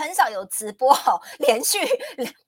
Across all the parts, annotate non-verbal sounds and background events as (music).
很少有直播哦，连续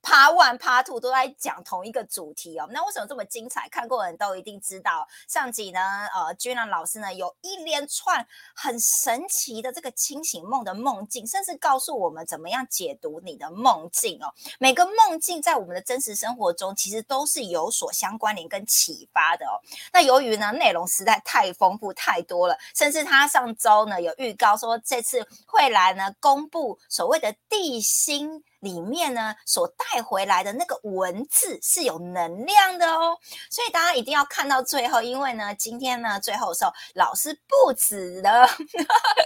Part One、Part Two 都在讲同一个主题哦。那为什么这么精彩？看过的人都一定知道，上集呢，呃，君兰老师呢有一连串很神奇的这个清醒梦的梦境，甚至告诉我们怎么样解读你的梦境哦。每个梦境在我们的真实生活中，其实都是有所相关联跟启发的哦。那由于呢内容实在太丰富太多了，甚至他上周呢有预告说这次会来呢公布所谓的地心。里面呢所带回来的那个文字是有能量的哦，所以大家一定要看到最后，因为呢，今天呢最后的时候，老师不止的，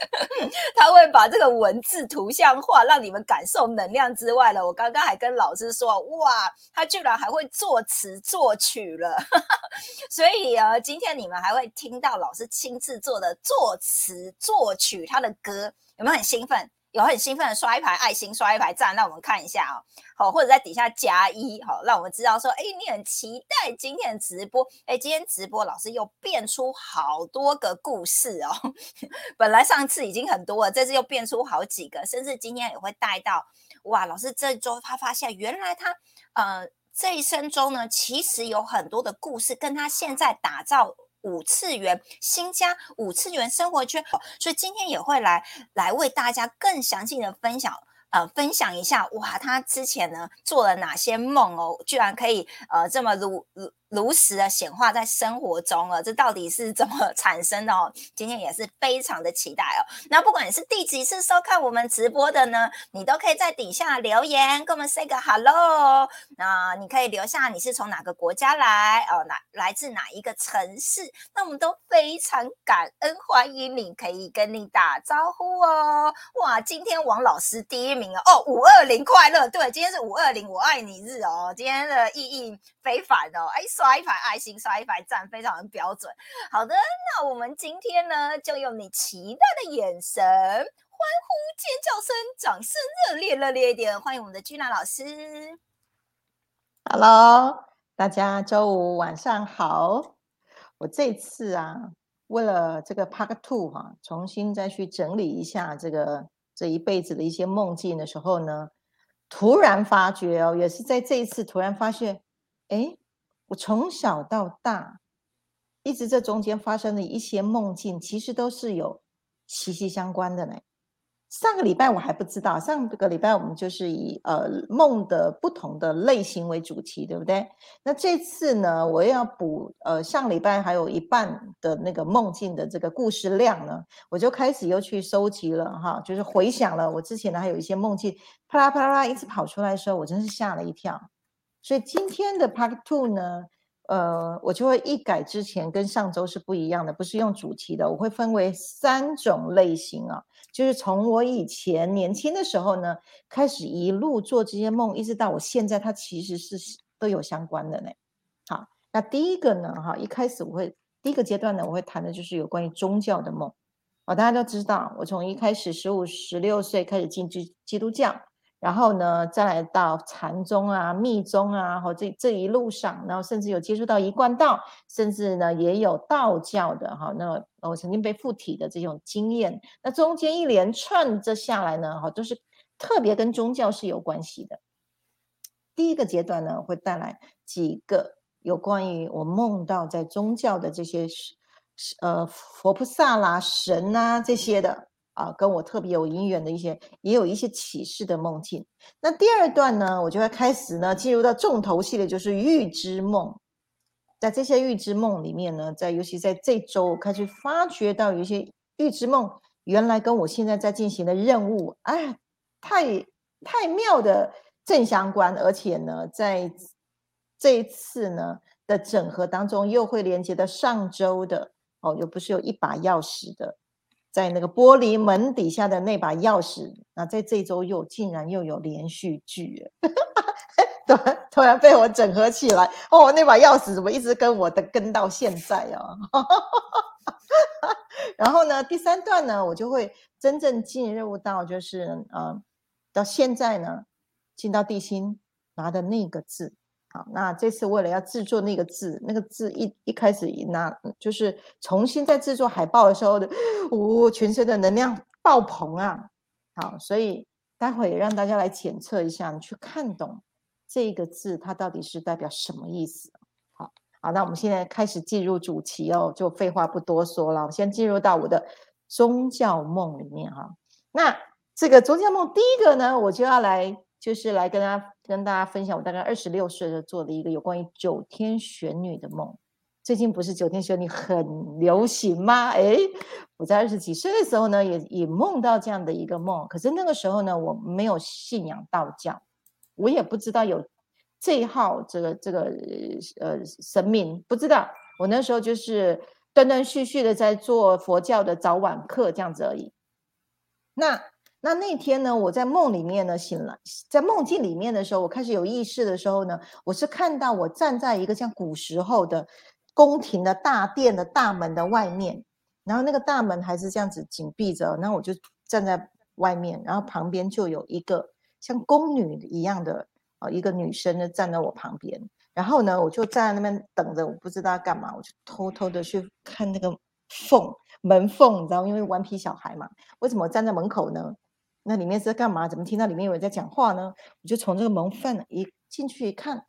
(laughs) 他会把这个文字图像化，让你们感受能量之外呢，我刚刚还跟老师说，哇，他居然还会作词作曲了，(laughs) 所以啊，今天你们还会听到老师亲自做的作词作曲他的歌，有没有很兴奋？有很兴奋的刷一排爱心，刷一排赞，让我们看一下哦。好，或者在底下加一，好，让我们知道说，哎，你很期待今天的直播。哎，今天直播老师又变出好多个故事哦。(laughs) 本来上次已经很多了，这次又变出好几个，甚至今天也会带到。哇，老师这周他发现，原来他呃这一生中呢，其实有很多的故事跟他现在打造。五次元新家五次元生活圈，所以今天也会来来为大家更详细的分享，呃，分享一下哇，他之前呢做了哪些梦哦，居然可以呃这么如如。如实的显化在生活中了，这到底是怎么产生的哦？今天也是非常的期待哦。那不管你是第几次收看我们直播的呢，你都可以在底下留言跟我们 say 个 hello。那你可以留下你是从哪个国家来哦，哪来自哪一个城市？那我们都非常感恩欢迎你，可以跟你打招呼哦。哇，今天王老师第一名哦，哦，五二零快乐，对，今天是五二零我爱你日哦，今天的意义非凡哦，哎。刷一排爱心，刷一排赞，非常的标准。好的，那我们今天呢，就用你期待的眼神、欢呼、尖叫声、掌声，热烈热烈一点，欢迎我们的君娜老师。Hello，大家周五晚上好。我这次啊，为了这个 Part Two 哈，重新再去整理一下这个这一辈子的一些梦境的时候呢，突然发觉哦，也是在这一次突然发现，哎。我从小到大，一直这中间发生的一些梦境，其实都是有息息相关的呢。上个礼拜我还不知道，上个礼拜我们就是以呃梦的不同的类型为主题，对不对？那这次呢，我要补呃上礼拜还有一半的那个梦境的这个故事量呢，我就开始又去收集了哈，就是回想了我之前呢还有一些梦境，啪啦啪啦啦一直跑出来的时候，我真是吓了一跳。所以今天的 Part Two 呢，呃，我就会一改之前跟上周是不一样的，不是用主题的，我会分为三种类型啊，就是从我以前年轻的时候呢，开始一路做这些梦，一直到我现在，它其实是都有相关的呢。好，那第一个呢，哈，一开始我会第一个阶段呢，我会谈的就是有关于宗教的梦哦，大家都知道，我从一开始十五、十六岁开始进基基督教。然后呢，再来到禅宗啊、密宗啊，或这这一路上，然后甚至有接触到一贯道，甚至呢也有道教的哈。那我曾经被附体的这种经验，那中间一连串这下来呢，哈，都是特别跟宗教是有关系的。第一个阶段呢，会带来几个有关于我梦到在宗教的这些呃佛菩萨啦、神啊这些的。啊，跟我特别有姻缘的一些，也有一些启示的梦境。那第二段呢，我就会开始呢进入到重头戏的，就是预知梦。在这些预知梦里面呢，在尤其在这周开始发觉到有一些预知梦，原来跟我现在在进行的任务，哎，太太妙的正相关，而且呢，在这一次呢的整合当中，又会连接到上周的哦，又不是有一把钥匙的。在那个玻璃门底下的那把钥匙，那在这周又竟然又有连续剧，(laughs) 突然突然被我整合起来哦，那把钥匙怎么一直跟我的跟到现在啊？(laughs) 然后呢，第三段呢，我就会真正进入到就是呃，到现在呢，进到地心拿的那个字。那这次为了要制作那个字，那个字一一开始一拿，就是重新在制作海报的时候的，我全身的能量爆棚啊！好，所以待会也让大家来检测一下，你去看懂这个字它到底是代表什么意思。好，好，那我们现在开始进入主题哦，就废话不多说了，我先进入到我的宗教梦里面哈。那这个宗教梦第一个呢，我就要来。就是来跟大家跟大家分享，我大概二十六岁的时候做的一个有关于九天玄女的梦。最近不是九天玄女很流行吗？哎，我在二十几岁的时候呢，也也梦到这样的一个梦。可是那个时候呢，我没有信仰道教，我也不知道有这一号这个这个呃神明，不知道。我那时候就是断断续续的在做佛教的早晚课这样子而已。那。那那天呢，我在梦里面呢醒了，在梦境里面的时候，我开始有意识的时候呢，我是看到我站在一个像古时候的宫廷的大殿的大门的外面，然后那个大门还是这样子紧闭着，然后我就站在外面，然后旁边就有一个像宫女一样的啊一个女生呢站在我旁边，然后呢我就站在那边等着，我不知道干嘛，我就偷偷的去看那个缝门缝，你知道，因为顽皮小孩嘛，为什么站在门口呢？那里面是干嘛？怎么听到里面有人在讲话呢？我就从这个门缝一进去一看，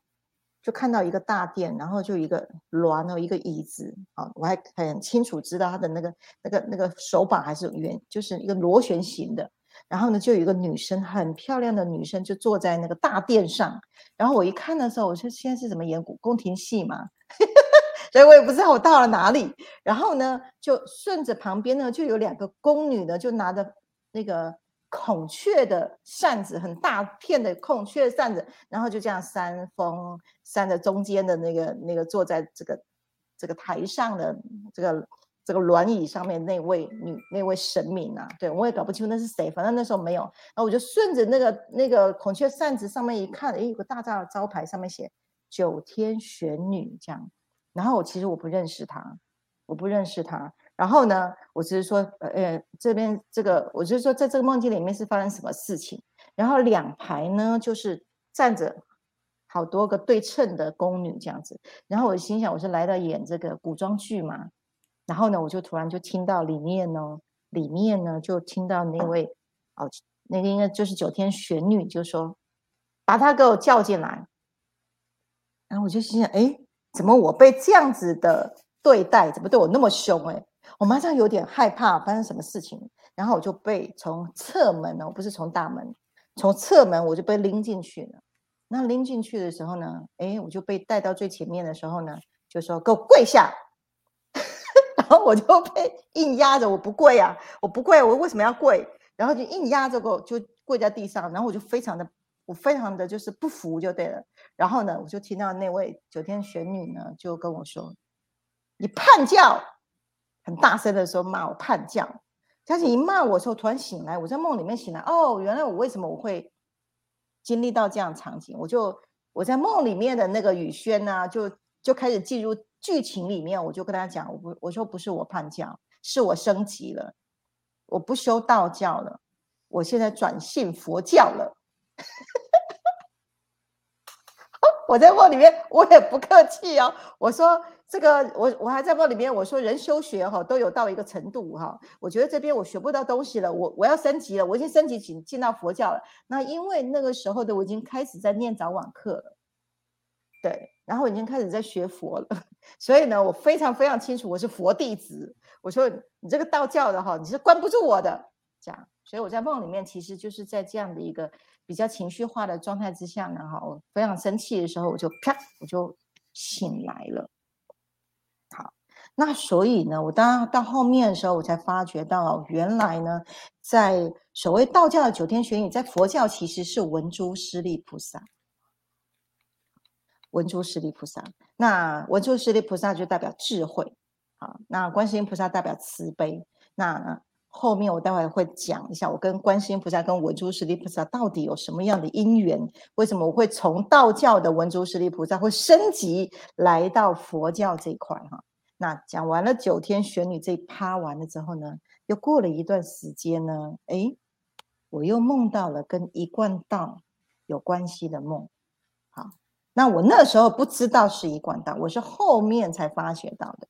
就看到一个大殿，然后就一个銮哦，一个椅子啊，我还很清楚知道它的那个那个那个手把还是圆，就是一个螺旋形的。然后呢，就有一个女生，很漂亮的女生，就坐在那个大殿上。然后我一看的时候，我说现在是怎么演古宫廷戏嘛？(laughs) 所以我也不知道我到了哪里。然后呢，就顺着旁边呢，就有两个宫女呢，就拿着那个。孔雀的扇子，很大片的孔雀扇子，然后就这样扇风，扇着中间的那个那个坐在这个这个台上的这个这个轮椅上面那位女那位神明啊，对我也搞不清楚那是谁，反正那时候没有。然后我就顺着那个那个孔雀扇子上面一看，哎，有个大大的招牌，上面写九天玄女这样。然后我其实我不认识她，我不认识她。然后呢，我只是说，呃，这边这个，我就是说，在这个梦境里面是发生什么事情？然后两排呢，就是站着好多个对称的宫女这样子。然后我心想，我是来到演这个古装剧嘛。然后呢，我就突然就听到里面呢，里面呢就听到那位哦，那个应该就是九天玄女，就说把她给我叫进来。然后我就心想，哎，怎么我被这样子的对待？怎么对我那么凶？哎。我马上有点害怕发生什么事情，然后我就被从侧门呢，不是从大门，从侧门我就被拎进去了。那拎进去的时候呢，哎，我就被带到最前面的时候呢，就说给我跪下，(laughs) 然后我就被硬压着，我不跪啊，我不跪，我为什么要跪？然后就硬压着我，就跪在地上，然后我就非常的，我非常的就是不服就对了。然后呢，我就听到那位九天玄女呢就跟我说：“你叛教。”很大声的时候骂我叛教，但是一骂我的时候，突然醒来，我在梦里面醒来，哦，原来我为什么我会经历到这样场景？我就我在梦里面的那个雨轩呢，就就开始进入剧情里面，我就跟他讲，我不我说不是我叛教，是我升级了，我不修道教了，我现在转信佛教了。(laughs) 我在梦里面，我也不客气哦，我说。这个我我还在梦里面，我说人修学哈都有到一个程度哈，我觉得这边我学不到东西了，我我要升级了，我已经升级进进到佛教了。那因为那个时候的我已经开始在念早晚课了，对，然后已经开始在学佛了，(laughs) 所以呢，我非常非常清楚我是佛弟子。我说你这个道教的哈，你是关不住我的，这样。所以我在梦里面其实就是在这样的一个比较情绪化的状态之下呢，哈，我非常生气的时候，我就啪我就醒来了。好那所以呢，我当到后面的时候，我才发觉到，原来呢，在所谓道教的九天玄女，在佛教其实是文殊师利菩萨。文殊师利菩萨，那文殊师利菩萨就代表智慧，好，那观世音菩萨代表慈悲。那后面我待会会讲一下，我跟观世音菩萨跟文殊师利菩萨到底有什么样的因缘？为什么我会从道教的文殊师利菩萨会升级来到佛教这一块？哈。那讲完了九天玄女这一趴完了之后呢，又过了一段时间呢，哎，我又梦到了跟一贯道有关系的梦。好，那我那时候不知道是一贯道，我是后面才发觉到的。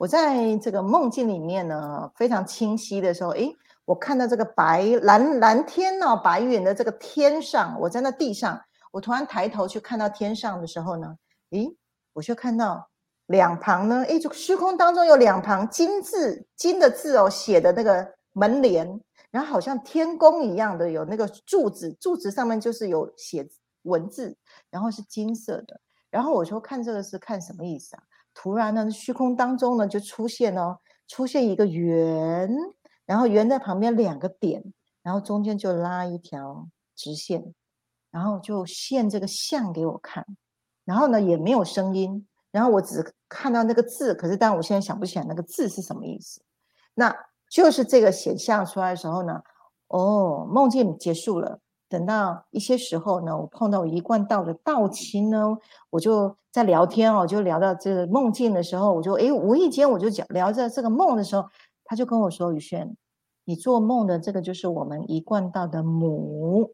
我在这个梦境里面呢，非常清晰的时候，哎，我看到这个白蓝蓝天哦，白云的这个天上，我在那地上，我突然抬头去看到天上的时候呢，诶，我就看到两旁呢，诶，这个虚空当中有两旁金字金的字哦，写的那个门帘，然后好像天宫一样的有那个柱子，柱子上面就是有写文字，然后是金色的，然后我说看这个是看什么意思啊？突然呢，虚空当中呢就出现哦，出现一个圆。然后圆在旁边两个点，然后中间就拉一条直线，然后就现这个像给我看，然后呢也没有声音，然后我只看到那个字，可是但我现在想不起来那个字是什么意思。那就是这个显像出来的时候呢，哦，梦境结束了。等到一些时候呢，我碰到一贯道的道亲呢，我就在聊天哦，就聊到这个梦境的时候，我就哎无意间我就讲聊着这个梦的时候。他就跟我说：“宇轩，你做梦的这个就是我们一贯道的母，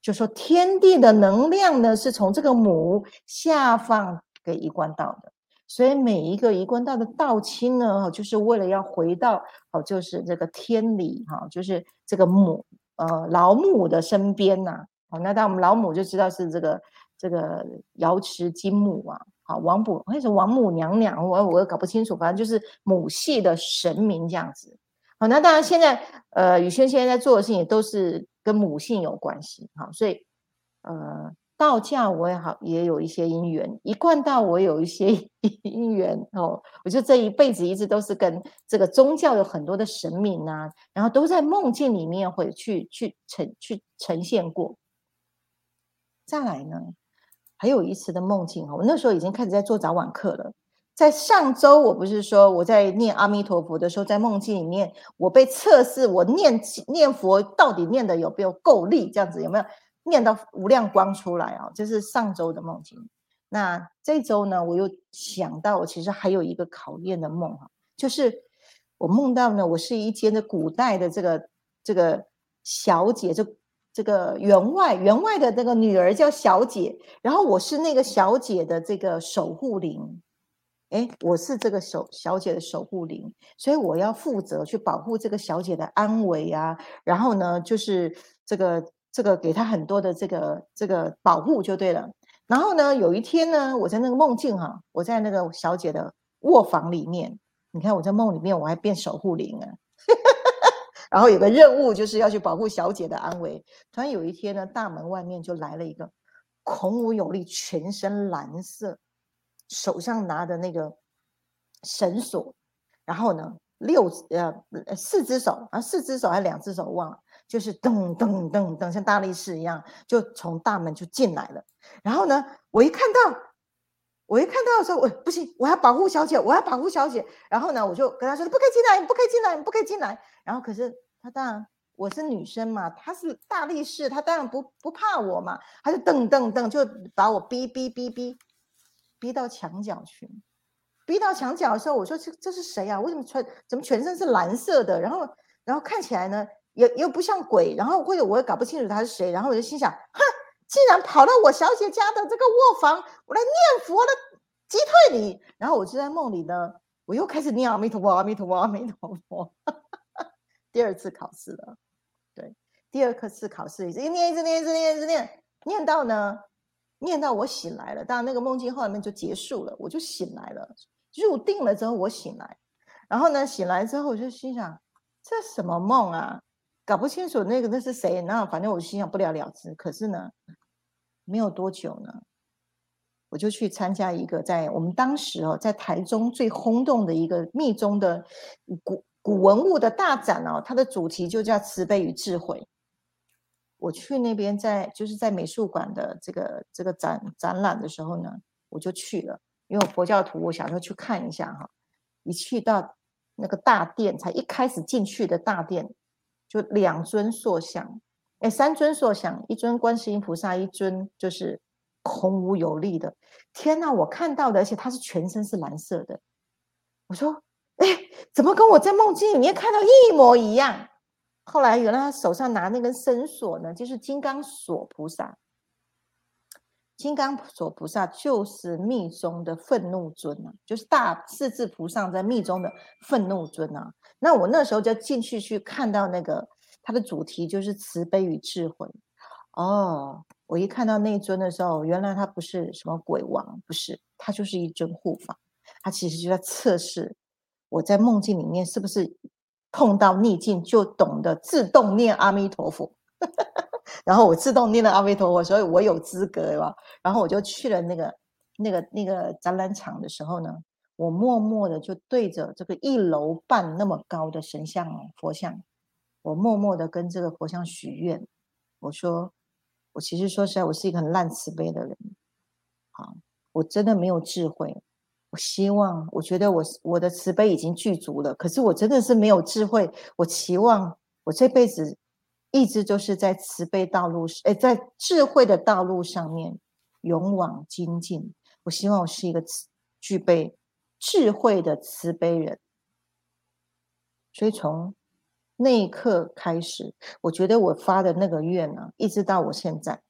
就说天地的能量呢是从这个母下放给一贯道的，所以每一个一贯道的道亲呢，就是为了要回到哦，就是这个天理哈，就是这个母呃老母的身边呐。好，那当我们老母就知道是这个这个瑶池金母啊。”好，王母还是王母娘娘，我我搞不清楚，反正就是母系的神明这样子。好，那当然现在呃，宇轩现在在做的事情都是跟母性有关系。好，所以呃，道教我也好也有一些因缘，一贯道我有一些 (laughs) 因缘哦。我就这一辈子一直都是跟这个宗教有很多的神明啊，然后都在梦境里面会去去呈去呈现过。再来呢？还有一次的梦境哈，我那时候已经开始在做早晚课了。在上周，我不是说我在念阿弥陀佛的时候，在梦境里面，我被测试我念念佛到底念的有没有够力，这样子有没有念到无量光出来啊？这是上周的梦境。那这周呢，我又想到，我其实还有一个考验的梦哈，就是我梦到呢，我是一间的古代的这个这个小姐就。这个员外，员外的那个女儿叫小姐，然后我是那个小姐的这个守护灵，哎，我是这个守小姐的守护灵，所以我要负责去保护这个小姐的安危啊，然后呢，就是这个这个给她很多的这个这个保护就对了。然后呢，有一天呢，我在那个梦境哈，我在那个小姐的卧房里面，你看我在梦里面我还变守护灵啊。(laughs) 然后有个任务就是要去保护小姐的安危。突然有一天呢，大门外面就来了一个孔武有力、全身蓝色，手上拿的那个绳索，然后呢六呃四只手啊四只手还是两只手忘了，就是噔噔噔噔像大力士一样，就从大门就进来了。然后呢，我一看到我一看到的时候，我不行，我要保护小姐，我要保护小姐。然后呢，我就跟他说：“不可以进来，你不可以进来，你不可以进来。”然后可是。他当然，我是女生嘛，他是大力士，他当然不不怕我嘛，他就噔噔噔就把我逼逼逼逼逼到墙角去，逼到墙角的时候，我说这这是谁啊？为什么穿怎么全身是蓝色的？然后然后看起来呢，又又不像鬼，然后或者我也搞不清楚他是谁，然后我就心想，哼，竟然跑到我小姐家的这个卧房，我来念佛的击退你。然后我就在梦里呢，我又开始念阿弥陀佛，阿弥陀佛，阿弥陀佛。(laughs) 第二次考试了，对，第二次考试一直念，一直念，一直念，一直念，念到呢，念到我醒来了。当然，那个梦境后面就结束了，我就醒来了，入定了之后我醒来，然后呢，醒来之后我就心想，这什么梦啊？搞不清楚那个那是谁。然后反正我心想不了了之。可是呢，没有多久呢，我就去参加一个在我们当时哦，在台中最轰动的一个密宗的古。古文物的大展哦，它的主题就叫慈悲与智慧。我去那边在就是在美术馆的这个这个展展览的时候呢，我就去了，因为我佛教徒，我想说去看一下哈。一去到那个大殿，才一开始进去的大殿，就两尊塑像，哎，三尊塑像，一尊观世音菩萨，一尊就是孔武有力的。天呐，我看到的，而且他是全身是蓝色的。我说。哎，怎么跟我在梦境里面看到一模一样？后来原来他手上拿那根绳索呢，就是金刚锁菩萨。金刚锁菩萨就是密宗的愤怒尊啊，就是大四字菩萨在密宗的愤怒尊啊。那我那时候就进去去看到那个它的主题就是慈悲与智慧。哦，我一看到那尊的时候，原来他不是什么鬼王，不是，他就是一尊护法。他其实就在测试我在梦境里面是不是碰到逆境就懂得自动念阿弥陀佛。(laughs) 然后我自动念了阿弥陀佛，所以我有资格吧。然后我就去了那个那个那个展览场的时候呢，我默默的就对着这个一楼半那么高的神像佛像，我默默的跟这个佛像许愿，我说。我其实说实在，我是一个很烂慈悲的人。好，我真的没有智慧。我希望，我觉得我我的慈悲已经具足了，可是我真的是没有智慧。我期望我这辈子一直就是在慈悲道路，哎，在智慧的道路上面勇往精进。我希望我是一个具备智慧的慈悲人。所以从。那一刻开始，我觉得我发的那个愿呢，一直到我现在，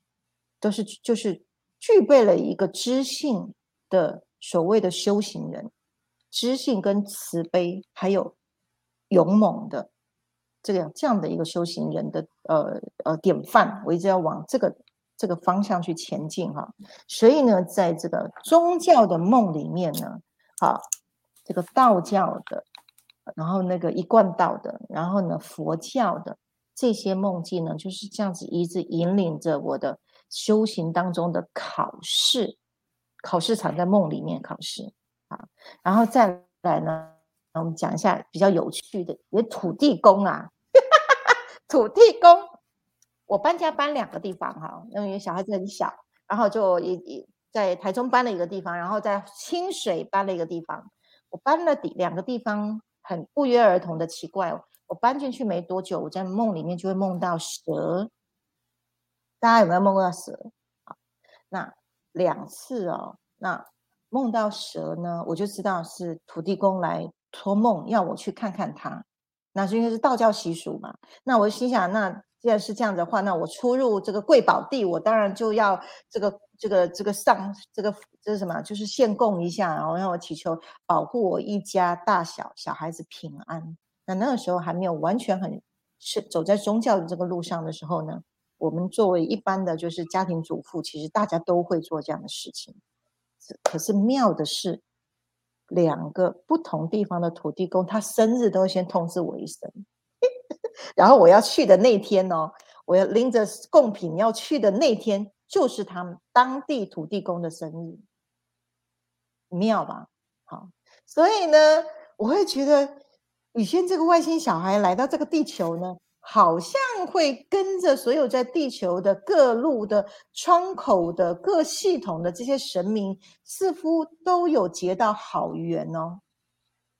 都是就是具备了一个知性的所谓的修行人，知性跟慈悲，还有勇猛的这个这样的一个修行人的呃呃典范，我一直要往这个这个方向去前进哈。所以呢，在这个宗教的梦里面呢，啊，这个道教的。然后那个一贯道的，然后呢佛教的这些梦境呢，就是这样子一直引领着我的修行当中的考试，考试场在梦里面考试啊，然后再来呢，我们讲一下比较有趣的，有土地公啊，(laughs) 土地公，我搬家搬两个地方哈，因为小孩子很小，然后就也也在台中搬了一个地方，然后在清水搬了一个地方，我搬了地两个地方。很不约而同的奇怪哦，我搬进去没多久，我在梦里面就会梦到蛇。大家有没有梦到蛇？那两次哦，那梦到蛇呢，我就知道是土地公来托梦，要我去看看他。那是因为是道教习俗嘛。那我心想，那既然是这样的话，那我出入这个贵宝地，我当然就要这个。这个这个上这个这是什么？就是献供一下，然后让我祈求保护我一家大小小孩子平安。那那个时候还没有完全很是走在宗教的这个路上的时候呢，我们作为一般的就是家庭主妇，其实大家都会做这样的事情。可是妙的是，两个不同地方的土地公，他生日都会先通知我一声，(laughs) 然后我要去的那天哦，我要拎着贡品要去的那天。就是他们当地土地公的生日，妙吧？好，所以呢，我会觉得宇轩这个外星小孩来到这个地球呢，好像会跟着所有在地球的各路的窗口的各系统的这些神明，似乎都有结到好缘哦。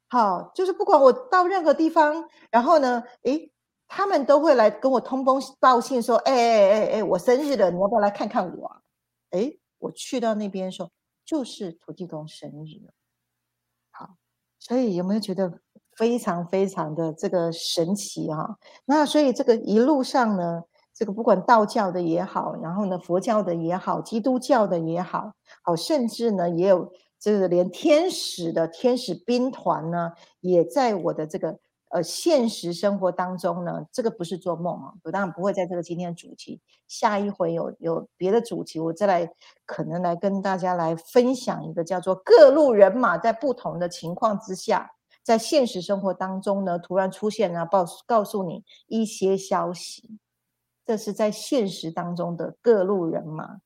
好，就是不管我到任何地方，然后呢，诶。他们都会来跟我通风报信，说：“哎哎哎哎，我生日了，你要不要来看看我？”哎，我去到那边说，就是土地公生日。好，所以有没有觉得非常非常的这个神奇啊？那所以这个一路上呢，这个不管道教的也好，然后呢佛教的也好，基督教的也好，好，甚至呢也有这个连天使的天使兵团呢，也在我的这个。呃，现实生活当中呢，这个不是做梦啊，我当然不会在这个今天的主题，下一回有有别的主题，我再来可能来跟大家来分享一个叫做各路人马在不同的情况之下，在现实生活当中呢，突然出现啊，告告诉你一些消息，这是在现实当中的各路人马，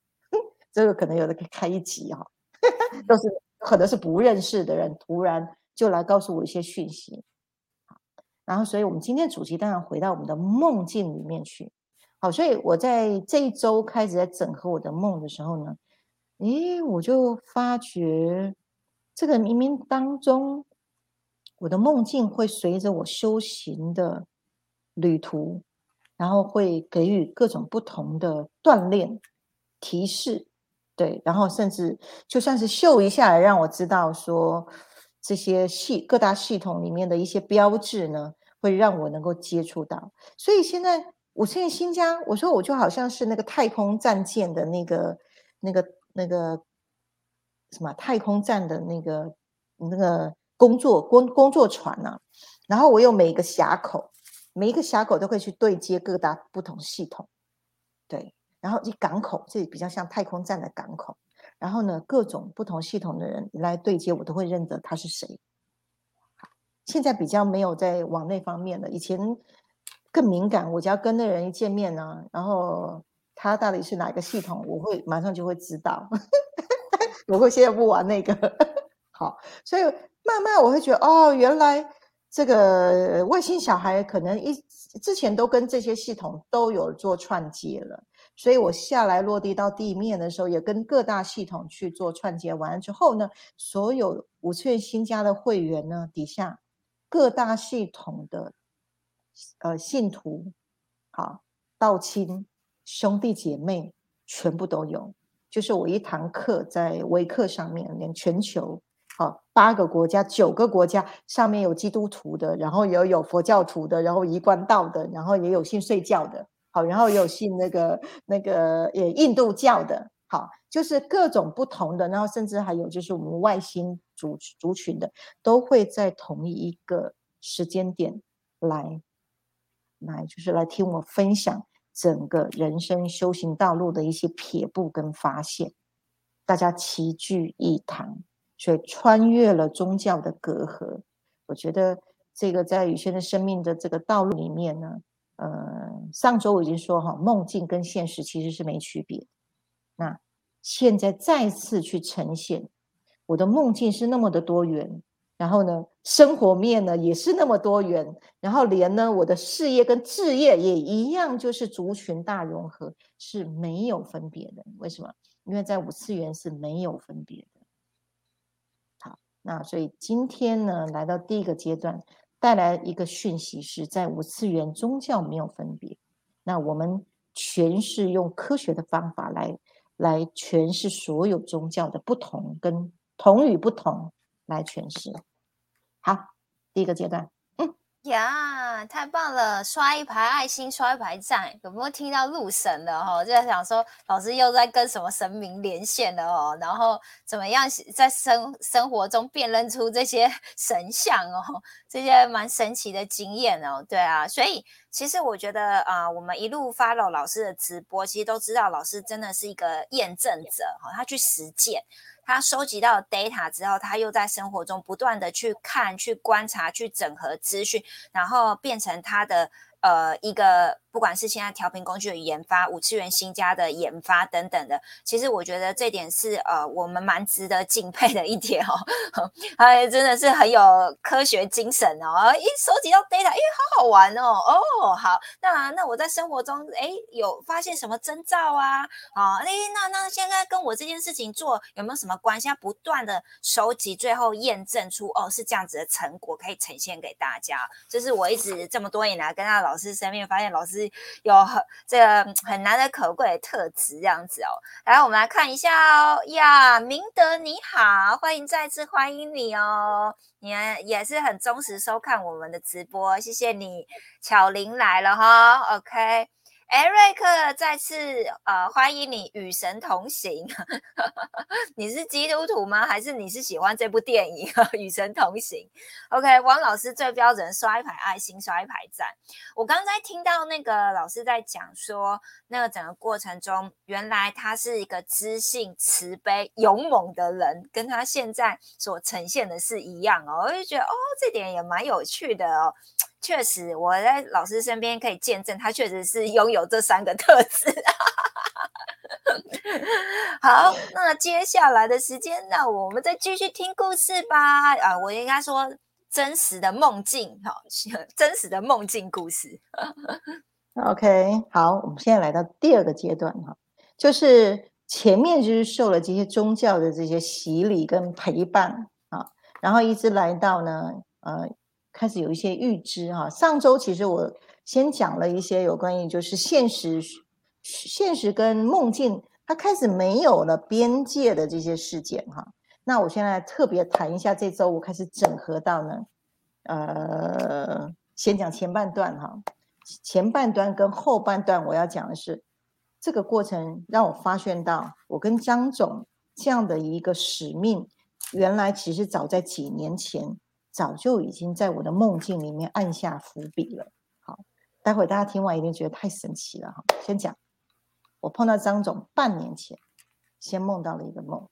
这个可能有的可以开一集哈，(laughs) 都是可能是不认识的人，突然就来告诉我一些讯息。然后，所以我们今天主题当然回到我们的梦境里面去。好，所以我在这一周开始在整合我的梦的时候呢，诶，我就发觉这个冥冥当中，我的梦境会随着我修行的旅途，然后会给予各种不同的锻炼、提示，对，然后甚至就算是秀一下让我知道说这些系各大系统里面的一些标志呢。会让我能够接触到，所以现在我现在新疆，我说我就好像是那个太空战舰的那个、那个、那个什么太空站的那个那个工作工工作船呢、然后我有每一个峡口，每一个峡口都可以去对接各大不同系统，对，然后一港口，这里比较像太空站的港口，然后呢，各种不同系统的人来对接，我都会认得他是谁。现在比较没有在往那方面了，以前更敏感，我只要跟那人一见面呢，然后他到底是哪个系统，我会马上就会知道。(laughs) 我会现在不玩那个，好，所以慢慢我会觉得，哦，原来这个外星小孩可能一之前都跟这些系统都有做串接了，所以我下来落地到地面的时候，也跟各大系统去做串接完了之后呢，所有五次元新家的会员呢底下。各大系统的呃信徒，好道亲兄弟姐妹全部都有，就是我一堂课在微课上面，连全球好八个国家、九个国家上面有基督徒的，然后也有佛教徒的，然后一贯道的，然后也有信睡觉的，好，然后也有信那个那个也印度教的，好，就是各种不同的，然后甚至还有就是我们外星。族族群的都会在同一个时间点来，来就是来听我分享整个人生修行道路的一些撇步跟发现，大家齐聚一堂，所以穿越了宗教的隔阂。我觉得这个在宇轩的生命的这个道路里面呢，呃，上周我已经说哈，梦境跟现实其实是没区别。那现在再次去呈现。我的梦境是那么的多元，然后呢，生活面呢也是那么多元，然后连呢我的事业跟置业也一样，就是族群大融合是没有分别的。为什么？因为在五次元是没有分别的。好，那所以今天呢，来到第一个阶段，带来一个讯息是在五次元宗教没有分别。那我们全是用科学的方法来来诠释所有宗教的不同跟。同与不同来诠释。好，第一个阶段，嗯呀，太棒了！刷一排爱心，刷一排赞，有没有听到路神的哈？就在想说，老师又在跟什么神明连线了哦？然后怎么样在生生活中辨认出这些 (laughs) 神像哦？这些蛮神奇的经验哦。对啊，所以其实我觉得啊，我们一路 follow 老师的直播，其实都知道老师真的是一个验证者哈，他去实践。他收集到 data 之后，他又在生活中不断的去看、去观察、去整合资讯，然后变成他的呃一个。不管是现在调频工具的研发、五次元新家的研发等等的，其实我觉得这点是呃我们蛮值得敬佩的一点哦。(laughs) 哎，真的是很有科学精神哦！一收集到 data，哎，好好玩哦！哦，好，那那我在生活中哎有发现什么征兆啊？啊，哎，那那现在跟我这件事情做有没有什么关系？要不断的收集，最后验证出哦是这样子的成果，可以呈现给大家。这是我一直这么多年来跟他老师身边发现，老师。有很这个很难得可贵的特质，这样子哦。来，我们来看一下哦。呀，明德你好，欢迎再次欢迎你哦。你也是很忠实收看我们的直播，谢谢你。巧玲来了哈，OK。艾瑞克再次呃欢迎你与神同行，(laughs) 你是基督徒吗？还是你是喜欢这部电影《(laughs) 与神同行》？OK，王老师最标准刷一排爱心，刷一排赞。我刚才听到那个老师在讲说，那个整个过程中，原来他是一个知性、慈悲、勇猛的人，跟他现在所呈现的是一样哦。我就觉得哦，这点也蛮有趣的哦。确实，我在老师身边可以见证，他确实是拥有这三个特质。好，那接下来的时间，那我们再继续听故事吧。啊，我应该说真实的梦境，哈，真实的梦境故事。OK，好，我们现在来到第二个阶段，哈，就是前面就是受了这些宗教的这些洗礼跟陪伴啊，然后一直来到呢，呃。开始有一些预知哈，上周其实我先讲了一些有关于就是现实、现实跟梦境，它开始没有了边界的这些事件哈。那我现在特别谈一下这周我开始整合到呢，呃，先讲前半段哈，前半段跟后半段我要讲的是这个过程让我发现到，我跟张总这样的一个使命，原来其实早在几年前，早就已经在我的梦境里面按下伏笔了。好，待会大家听完一定觉得太神奇了哈。先讲，我碰到张总半年前，先梦到了一个梦，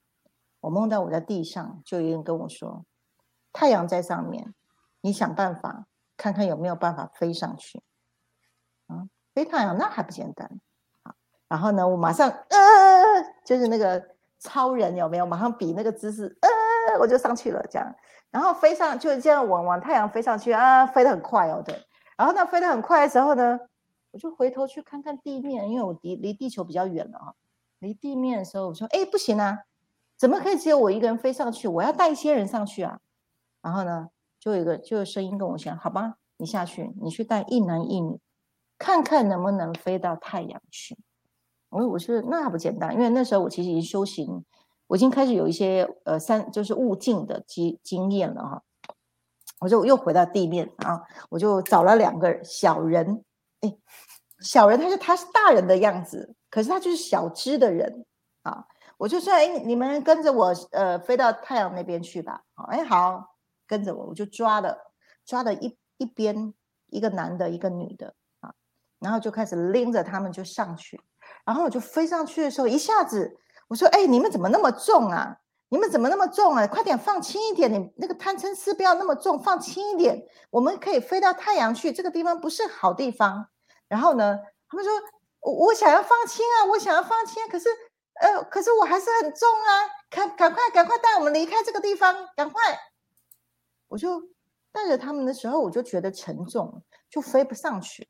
我梦到我在地上，就有人跟我说，太阳在上面，你想办法看看有没有办法飞上去。啊，飞太阳那还不简单。然后呢，我马上呃，就是那个超人有没有？马上比那个姿势，呃，我就上去了，这样，然后飞上，就这样往往太阳飞上去啊，飞得很快哦，对。然后呢，飞得很快的时候呢，我就回头去看看地面，因为我离离地球比较远了啊。离地面的时候，我说，哎，不行啊，怎么可以只有我一个人飞上去？我要带一些人上去啊。然后呢，就有一个就有声音跟我讲，好吧，你下去，你去带一男一女，看看能不能飞到太阳去。我我是那不简单，因为那时候我其实已经修行，我已经开始有一些呃三就是悟境的经经验了哈。我就又回到地面啊，我就找了两个小人，哎，小人他是他是大人的样子，可是他就是小只的人啊。我就说哎，你们跟着我呃飞到太阳那边去吧。哎好，跟着我，我就抓了抓了一一边一个男的，一个女的啊，然后就开始拎着他们就上去。然后我就飞上去的时候，一下子我说：“哎，你们怎么那么重啊？你们怎么那么重啊？快点放轻一点，你那个贪嗔痴不要那么重，放轻一点，我们可以飞到太阳去。这个地方不是好地方。”然后呢，他们说：“我我想要放轻啊，我想要放轻，可是呃，可是我还是很重啊！赶赶快赶快带我们离开这个地方，赶快！”我就带着他们的时候，我就觉得沉重，就飞不上去。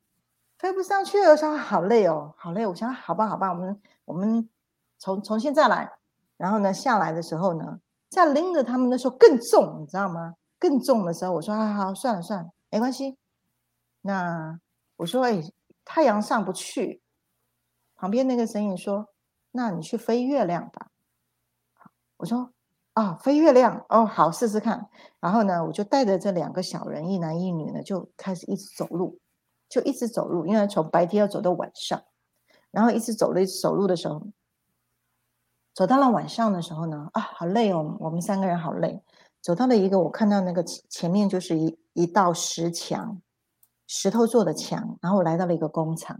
飞不上去的时候，好累哦，好累。我想，好吧，好吧，我们我们重重新再来。然后呢，下来的时候呢，再拎着他们的时候更重，你知道吗？更重的时候，我说，好好，算了算了，没关系。那我说，哎，太阳上不去。旁边那个声音说，那你去飞月亮吧。我说，啊，飞月亮，哦，好，试试看。然后呢，我就带着这两个小人，一男一女呢，就开始一直走路。就一直走路，因为从白天要走到晚上，然后一直走了一，走路的时候，走到了晚上的时候呢，啊，好累哦，我们三个人好累。走到了一个，我看到那个前面就是一一道石墙，石头做的墙，然后我来到了一个工厂，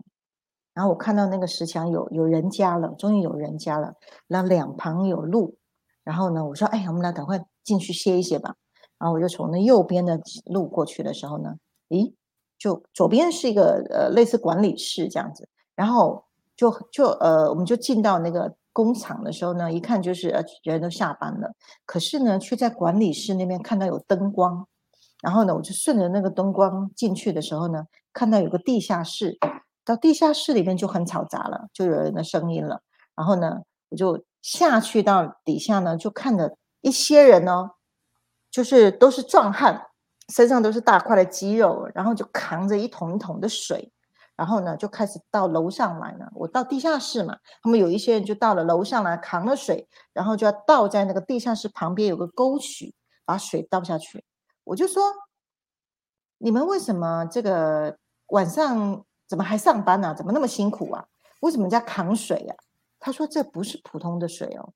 然后我看到那个石墙有有人家了，终于有人家了，那两旁有路，然后呢，我说，哎，我们俩赶快进去歇一歇吧。然后我就从那右边的路过去的时候呢，咦？就左边是一个呃类似管理室这样子，然后就就呃我们就进到那个工厂的时候呢，一看就是呃人都下班了，可是呢却在管理室那边看到有灯光，然后呢我就顺着那个灯光进去的时候呢，看到有个地下室，到地下室里面就很嘈杂了，就有人的声音了，然后呢我就下去到底下呢，就看着一些人呢，就是都是壮汉。身上都是大块的肌肉，然后就扛着一桶一桶的水，然后呢就开始到楼上来了。我到地下室嘛，他们有一些人就到了楼上来扛了水，然后就要倒在那个地下室旁边有个沟渠，把水倒下去。我就说，你们为什么这个晚上怎么还上班呢？怎么那么辛苦啊？为什么在扛水呀？他说这不是普通的水哦，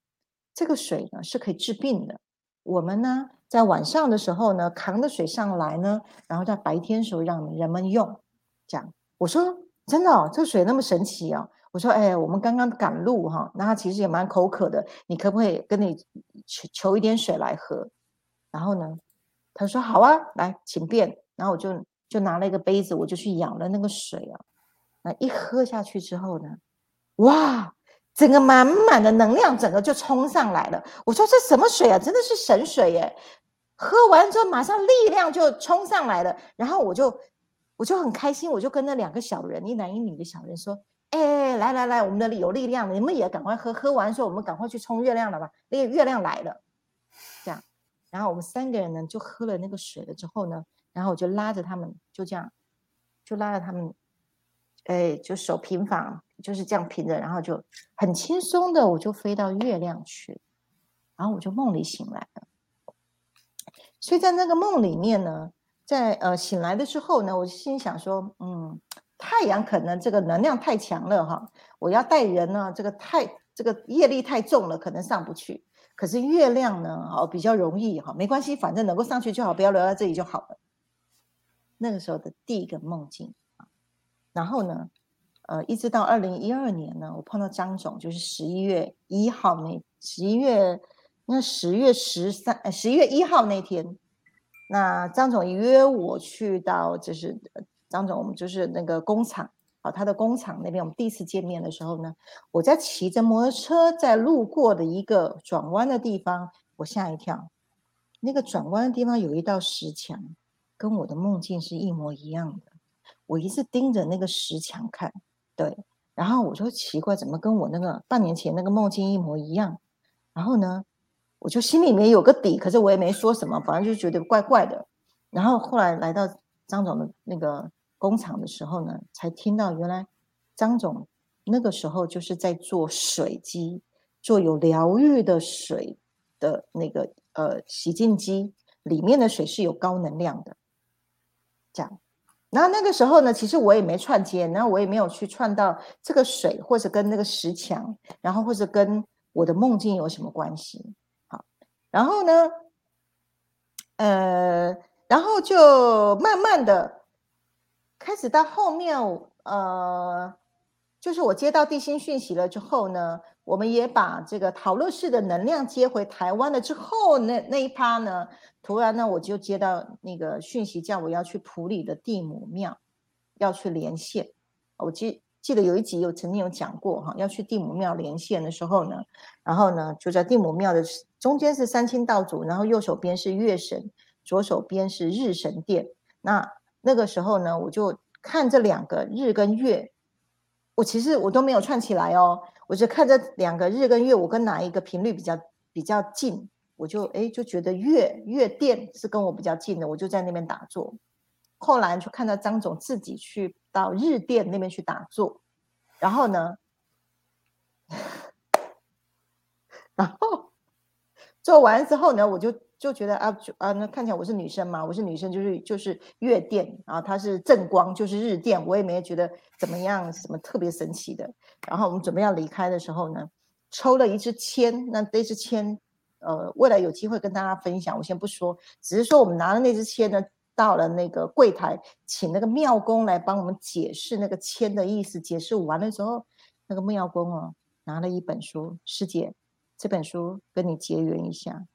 这个水呢是可以治病的。我们呢？在晚上的时候呢，扛着水上来呢，然后在白天时候让人们用。这样，我说真的哦，这水那么神奇啊！我说，哎，我们刚刚赶路哈，那他其实也蛮口渴的，你可不可以跟你求求一点水来喝？然后呢，他说好啊，来，请便。然后我就就拿了一个杯子，我就去舀了那个水啊。那一喝下去之后呢，哇！整个满满的能量，整个就冲上来了。我说这什么水啊？真的是神水耶！喝完之后马上力量就冲上来了，然后我就我就很开心，我就跟那两个小人，一男一女的小人说：“哎，来来来，我们的有力量，你们也赶快喝。喝完说我们赶快去冲月亮了吧，那个月亮来了。”这样，然后我们三个人呢就喝了那个水了之后呢，然后我就拉着他们，就这样，就拉着他们，哎，就手平放，就是这样平着，然后就很轻松的我就飞到月亮去，然后我就梦里醒来了。所以在那个梦里面呢，在呃醒来的时候呢，我就心想说，嗯，太阳可能这个能量太强了哈，我要带人呢，这个太这个业力太重了，可能上不去。可是月亮呢，哦比较容易哈，没关系，反正能够上去就好，不要留在这里就好了。那个时候的第一个梦境啊，然后呢，呃，一直到二零一二年呢，我碰到张总，就是十一月一号那十一月那十月十三呃十一月一号那天，那张总约我去到就是张总，我们就是那个工厂。啊，他的工厂那边，我们第一次见面的时候呢，我在骑着摩托车在路过的一个转弯的地方，我吓一跳。那个转弯的地方有一道石墙，跟我的梦境是一模一样的。我一直盯着那个石墙看，对，然后我就奇怪，怎么跟我那个半年前那个梦境一模一样？然后呢，我就心里面有个底，可是我也没说什么，反正就觉得怪怪的。然后后来来到张总的那个。工厂的时候呢，才听到原来张总那个时候就是在做水机，做有疗愈的水的那个呃洗净机，里面的水是有高能量的。这样，然后那个时候呢，其实我也没串接，然后我也没有去串到这个水，或者跟那个石墙，然后或者跟我的梦境有什么关系？然后呢，呃，然后就慢慢的。开始到后面，呃，就是我接到地心讯息了之后呢，我们也把这个陶乐士的能量接回台湾了之后，那那一趴呢，突然呢，我就接到那个讯息，叫我要去普里的地母庙，要去连线。我记记得有一集有曾经有讲过哈，要去地母庙连线的时候呢，然后呢，就在地母庙的中间是三清道祖，然后右手边是月神，左手边是日神殿。那那个时候呢，我就看这两个日跟月，我其实我都没有串起来哦，我就看这两个日跟月，我跟哪一个频率比较比较近，我就哎就觉得月月殿是跟我比较近的，我就在那边打坐。后来就看到张总自己去到日殿那边去打坐，然后呢，(laughs) 然后做完之后呢，我就。就觉得啊，啊，那看起来我是女生嘛，我是女生，就是就是月电啊，它是正光，就是日电，我也没觉得怎么样，什么特别神奇的。然后我们准备要离开的时候呢，抽了一支签，那这支签，呃，未来有机会跟大家分享，我先不说，只是说我们拿了那支签呢，到了那个柜台，请那个庙公来帮我们解释那个签的意思。解释完了之后，那个庙公哦，拿了一本书，师姐，这本书跟你结缘一下。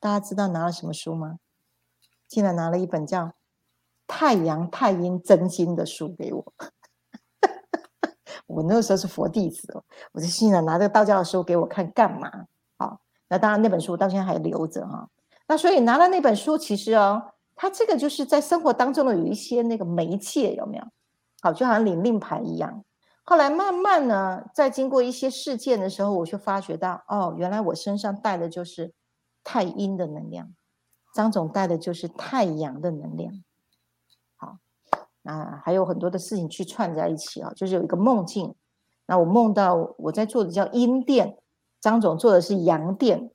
大家知道拿了什么书吗？竟然拿了一本叫《太阳太阴真经》的书给我。(laughs) 我那个时候是佛弟子哦，我就心想拿这个道教的书给我看干嘛？好，那当然那本书到现在还留着哈。那所以拿了那本书，其实哦，它这个就是在生活当中的有一些那个媒介有没有？好，就好像领令牌一样。后来慢慢呢，在经过一些事件的时候，我就发觉到哦，原来我身上带的就是。太阴的能量，张总带的就是太阳的能量。好，那还有很多的事情去串在一起啊，就是有一个梦境。那我梦到我在做的叫阴殿，张总做的是阳殿。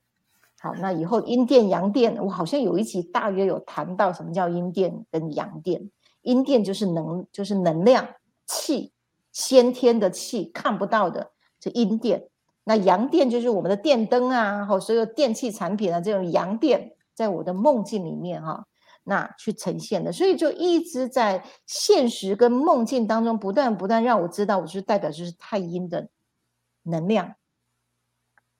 好，那以后阴殿、阳殿，我好像有一集大约有谈到什么叫阴殿跟阳殿。阴殿就是能，就是能量气，先天的气，看不到的，这阴殿。那阳电就是我们的电灯啊，或所有电器产品啊，这种阳电在我的梦境里面哈，那去呈现的，所以就一直在现实跟梦境当中不断不断让我知道，我就是代表就是太阴的能量。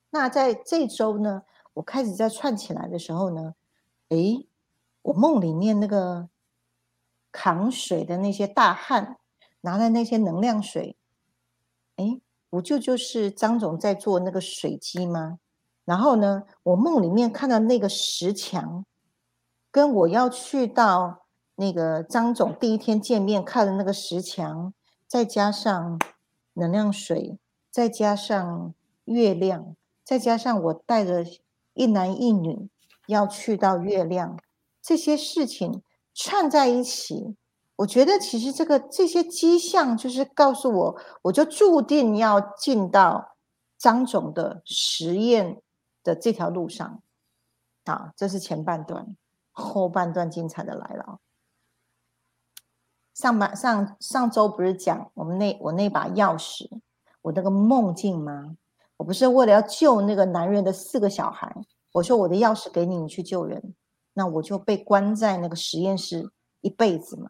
那在这周呢，我开始在串起来的时候呢，诶，我梦里面那个扛水的那些大汉拿的那些能量水，诶。不就就是张总在做那个水机吗？然后呢，我梦里面看到那个石墙，跟我要去到那个张总第一天见面看的那个石墙，再加上能量水，再加上月亮，再加上我带着一男一女要去到月亮，这些事情串在一起。我觉得其实这个这些迹象就是告诉我，我就注定要进到张总的实验的这条路上。啊，这是前半段，后半段精彩的来了。上半上上周不是讲我们那我那把钥匙，我那个梦境吗？我不是为了要救那个男人的四个小孩，我说我的钥匙给你，你去救人，那我就被关在那个实验室一辈子嘛。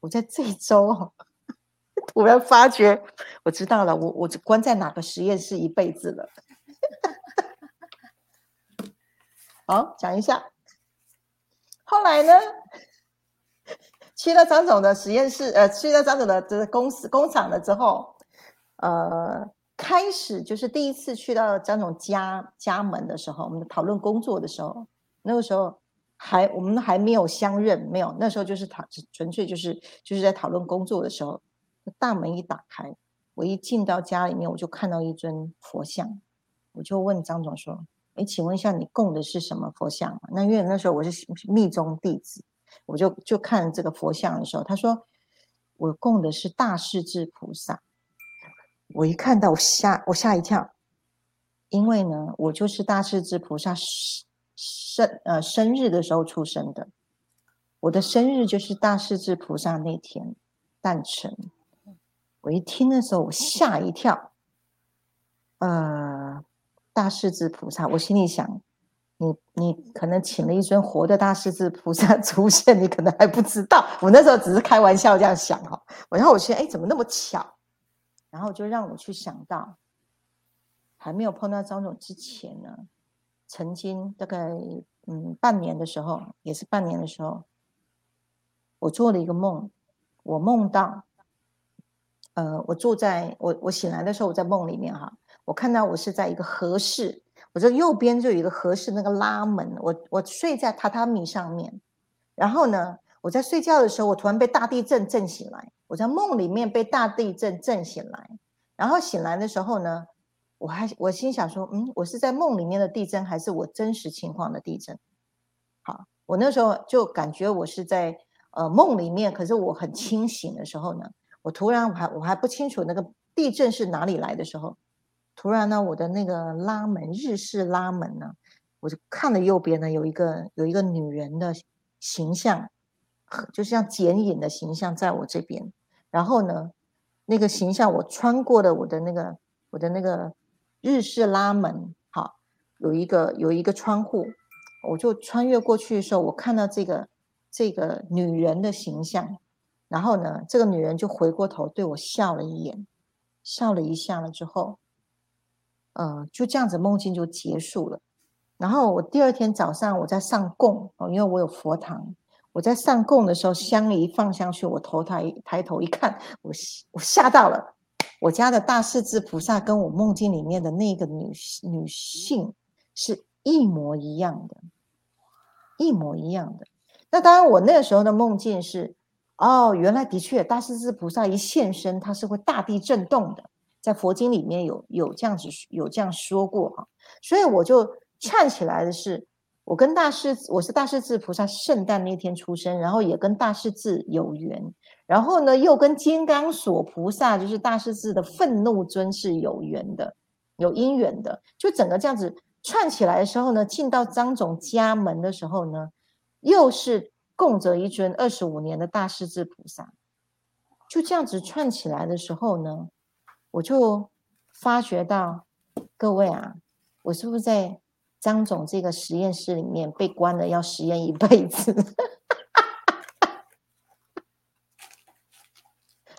我在这一周 (laughs) 突然发觉，我知道了，我我关在哪个实验室一辈子了。(laughs) 好，讲一下。后来呢？去了张总的实验室，呃，去了张总的这公司工厂了之后，呃，开始就是第一次去到张总家家门的时候，我们讨论工作的时候，那个时候还我们还没有相认，没有，那时候就是讨纯粹就是就是在讨论工作的时候，大门一打开，我一进到家里面，我就看到一尊佛像，我就问张总说：“哎，请问一下，你供的是什么佛像？”那因为那时候我是密宗弟子。我就就看这个佛像的时候，他说我供的是大势至菩萨。我一看到我吓我吓一跳，因为呢，我就是大势至菩萨生呃生日的时候出生的，我的生日就是大势至菩萨那天诞辰。我一听的时候，我吓一跳，呃，大势至菩萨，我心里想。你你可能请了一尊活的大势至菩萨 (laughs) 出现，你可能还不知道。我那时候只是开玩笑这样想哈，然后我觉得哎，怎么那么巧？然后就让我去想到，还没有碰到张总之前呢，曾经大概嗯半年的时候，也是半年的时候，我做了一个梦，我梦到，呃，我坐在我我醒来的时候，我在梦里面哈，我看到我是在一个合适。我这右边就有一个合适那个拉门，我我睡在榻榻米上面，然后呢，我在睡觉的时候，我突然被大地震震醒来，我在梦里面被大地震震醒来，然后醒来的时候呢，我还我心想说，嗯，我是在梦里面的地震，还是我真实情况的地震？好，我那时候就感觉我是在呃梦里面，可是我很清醒的时候呢，我突然我还我还不清楚那个地震是哪里来的时候。突然呢，我的那个拉门日式拉门呢，我就看了右边呢，有一个有一个女人的形象，就像剪影的形象在我这边。然后呢，那个形象我穿过了我的那个我的那个日式拉门，好，有一个有一个窗户，我就穿越过去的时候，我看到这个这个女人的形象，然后呢，这个女人就回过头对我笑了一眼，笑了一下了之后。呃，就这样子梦境就结束了。然后我第二天早上我在上供哦，因为我有佛堂，我在上供的时候，香一放上去，我头抬抬头一看，我我吓到了。我家的大势至菩萨跟我梦境里面的那个女女性是一模一样的，一模一样的。那当然，我那个时候的梦境是，哦，原来的确大势至菩萨一现身，它是会大地震动的。在佛经里面有有这样子有这样说过哈，所以我就串起来的是，我跟大势我是大势至菩萨圣诞那天出生，然后也跟大势至有缘，然后呢又跟金刚锁菩萨就是大势至的愤怒尊是有缘的，有因缘的，就整个这样子串起来的时候呢，进到张总家门的时候呢，又是供着一尊二十五年的大势至菩萨，就这样子串起来的时候呢。我就发觉到，各位啊，我是不是在张总这个实验室里面被关了，要实验一辈子？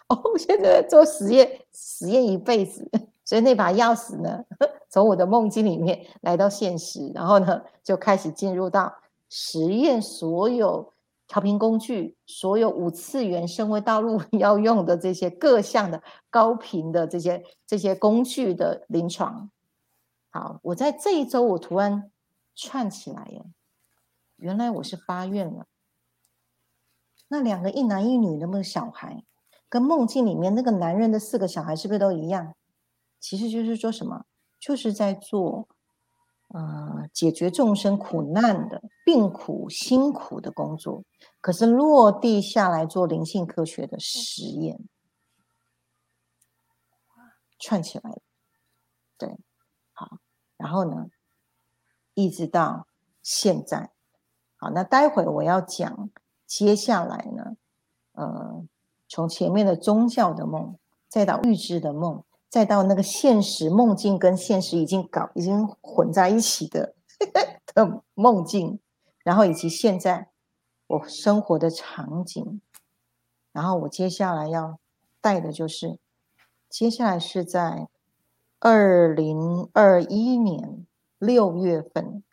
哦我 (laughs) 现在做实验，实验一辈子，所以那把钥匙呢，(laughs) 从我的梦境里面来到现实，然后呢，就开始进入到实验所有。调频工具，所有五次元升维道路 (laughs) 要用的这些各项的高频的这些这些工具的临床，好，我在这一周我突然串起来耶，原来我是发愿了。那两个一男一女那么小孩，跟梦境里面那个男人的四个小孩是不是都一样？其实就是说什么，就是在做。呃，解决众生苦难的病苦辛苦的工作，可是落地下来做灵性科学的实验，串起来，对，好，然后呢，一直到现在，好，那待会我要讲接下来呢，呃，从前面的宗教的梦，再到预知的梦，再到那个现实梦境跟现实已经搞已经混在一起的 (laughs) 的梦境，然后以及现在我生活的场景，然后我接下来要带的就是，接下来是在二零二一年六月份，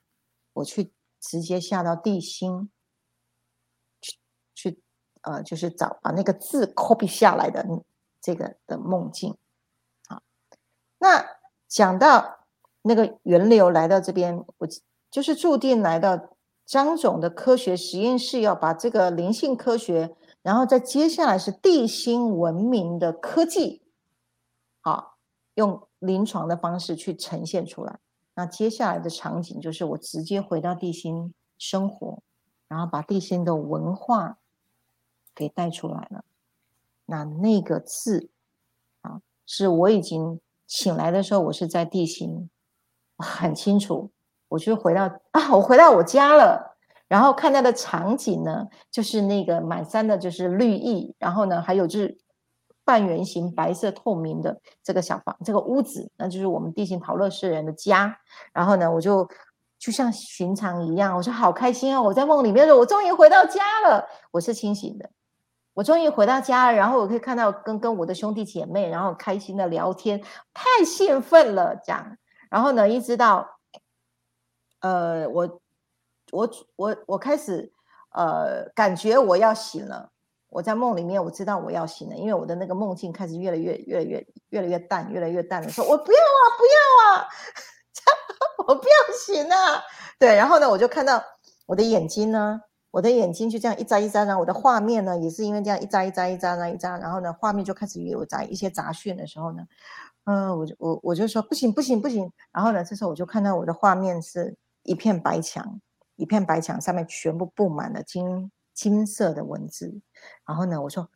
我去直接下到地心。呃，就是找把那个字 copy 下来的这个的梦境，好，那讲到那个源流来到这边，我就是注定来到张总的科学实验室，要把这个灵性科学，然后再接下来是地心文明的科技，好，用临床的方式去呈现出来。那接下来的场景就是我直接回到地心生活，然后把地心的文化。给带出来了，那那个字啊，是我已经醒来的时候，我是在地心，很清楚。我就回到啊，我回到我家了，然后看到的场景呢，就是那个满山的就是绿意，然后呢，还有就是半圆形白色透明的这个小房，这个屋子，那就是我们地心陶乐士人的家。然后呢，我就就像寻常一样，我说好开心哦！我在梦里面说，我终于回到家了，我是清醒的。我终于回到家，然后我可以看到跟跟我的兄弟姐妹，然后开心的聊天，太兴奋了，这样。然后呢，一直到，呃，我我我我开始呃感觉我要醒了。我在梦里面，我知道我要醒了，因为我的那个梦境开始越来越越来越越来越淡，越来越淡的时候，我不要啊，不要啊，(laughs) 我不要醒啊。对，然后呢，我就看到我的眼睛呢。我的眼睛就这样一眨一眨，然后我的画面呢，也是因为这样一眨一眨一眨一眨，然后呢，画面就开始有杂一些杂讯的时候呢，嗯，我就我我就说不行不行不行，然后呢，这时候我就看到我的画面是一片白墙，一片白墙上面全部布满了金金色的文字，然后呢，我说，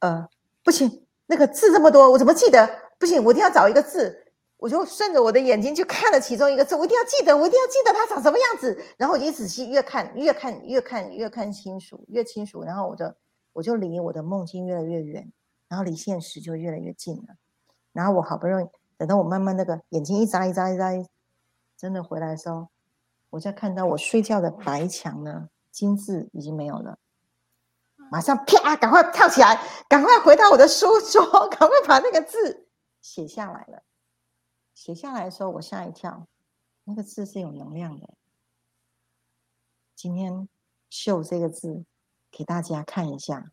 呃，不行，那个字这么多，我怎么记得？不行，我一定要找一个字。我就顺着我的眼睛去看了其中一个字，我一定要记得，我一定要记得它长什么样子。然后我就仔细越看越看越看越看清楚，越清楚。然后我就我就离我的梦境越来越远，然后离现实就越来越近了。然后我好不容易等到我慢慢那个眼睛一眨一眨一眨，真的回来的时候，我再看到我睡觉的白墙呢，金字已经没有了。马上啪，赶快跳起来，赶快回到我的书桌，(laughs) 赶快把那个字写下来了。写下来的时候，我吓一跳，那个字是有能量的。今天秀这个字给大家看一下，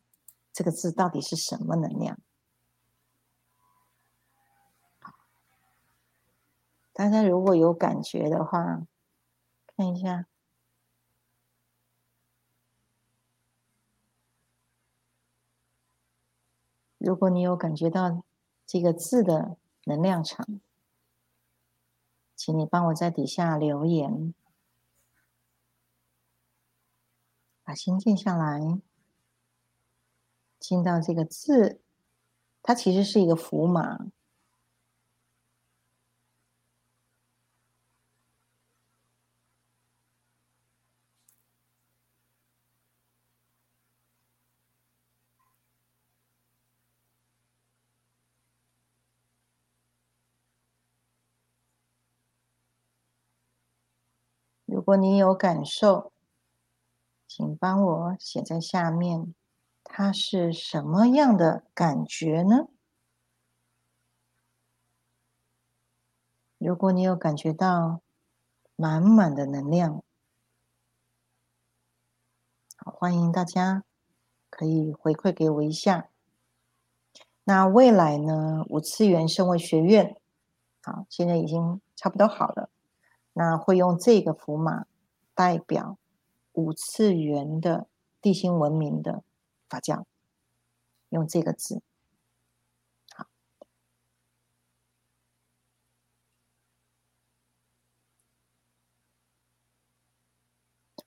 这个字到底是什么能量？大家如果有感觉的话，看一下。如果你有感觉到这个字的能量场。请你帮我在底下留言，把心静下来，听到这个字，它其实是一个符码。如果你有感受，请帮我写在下面，它是什么样的感觉呢？如果你有感觉到满满的能量，好，欢迎大家可以回馈给我一下。那未来呢？五次元生物学院，好，现在已经差不多好了。那会用这个符码代表五次元的地心文明的法教，用这个字。好，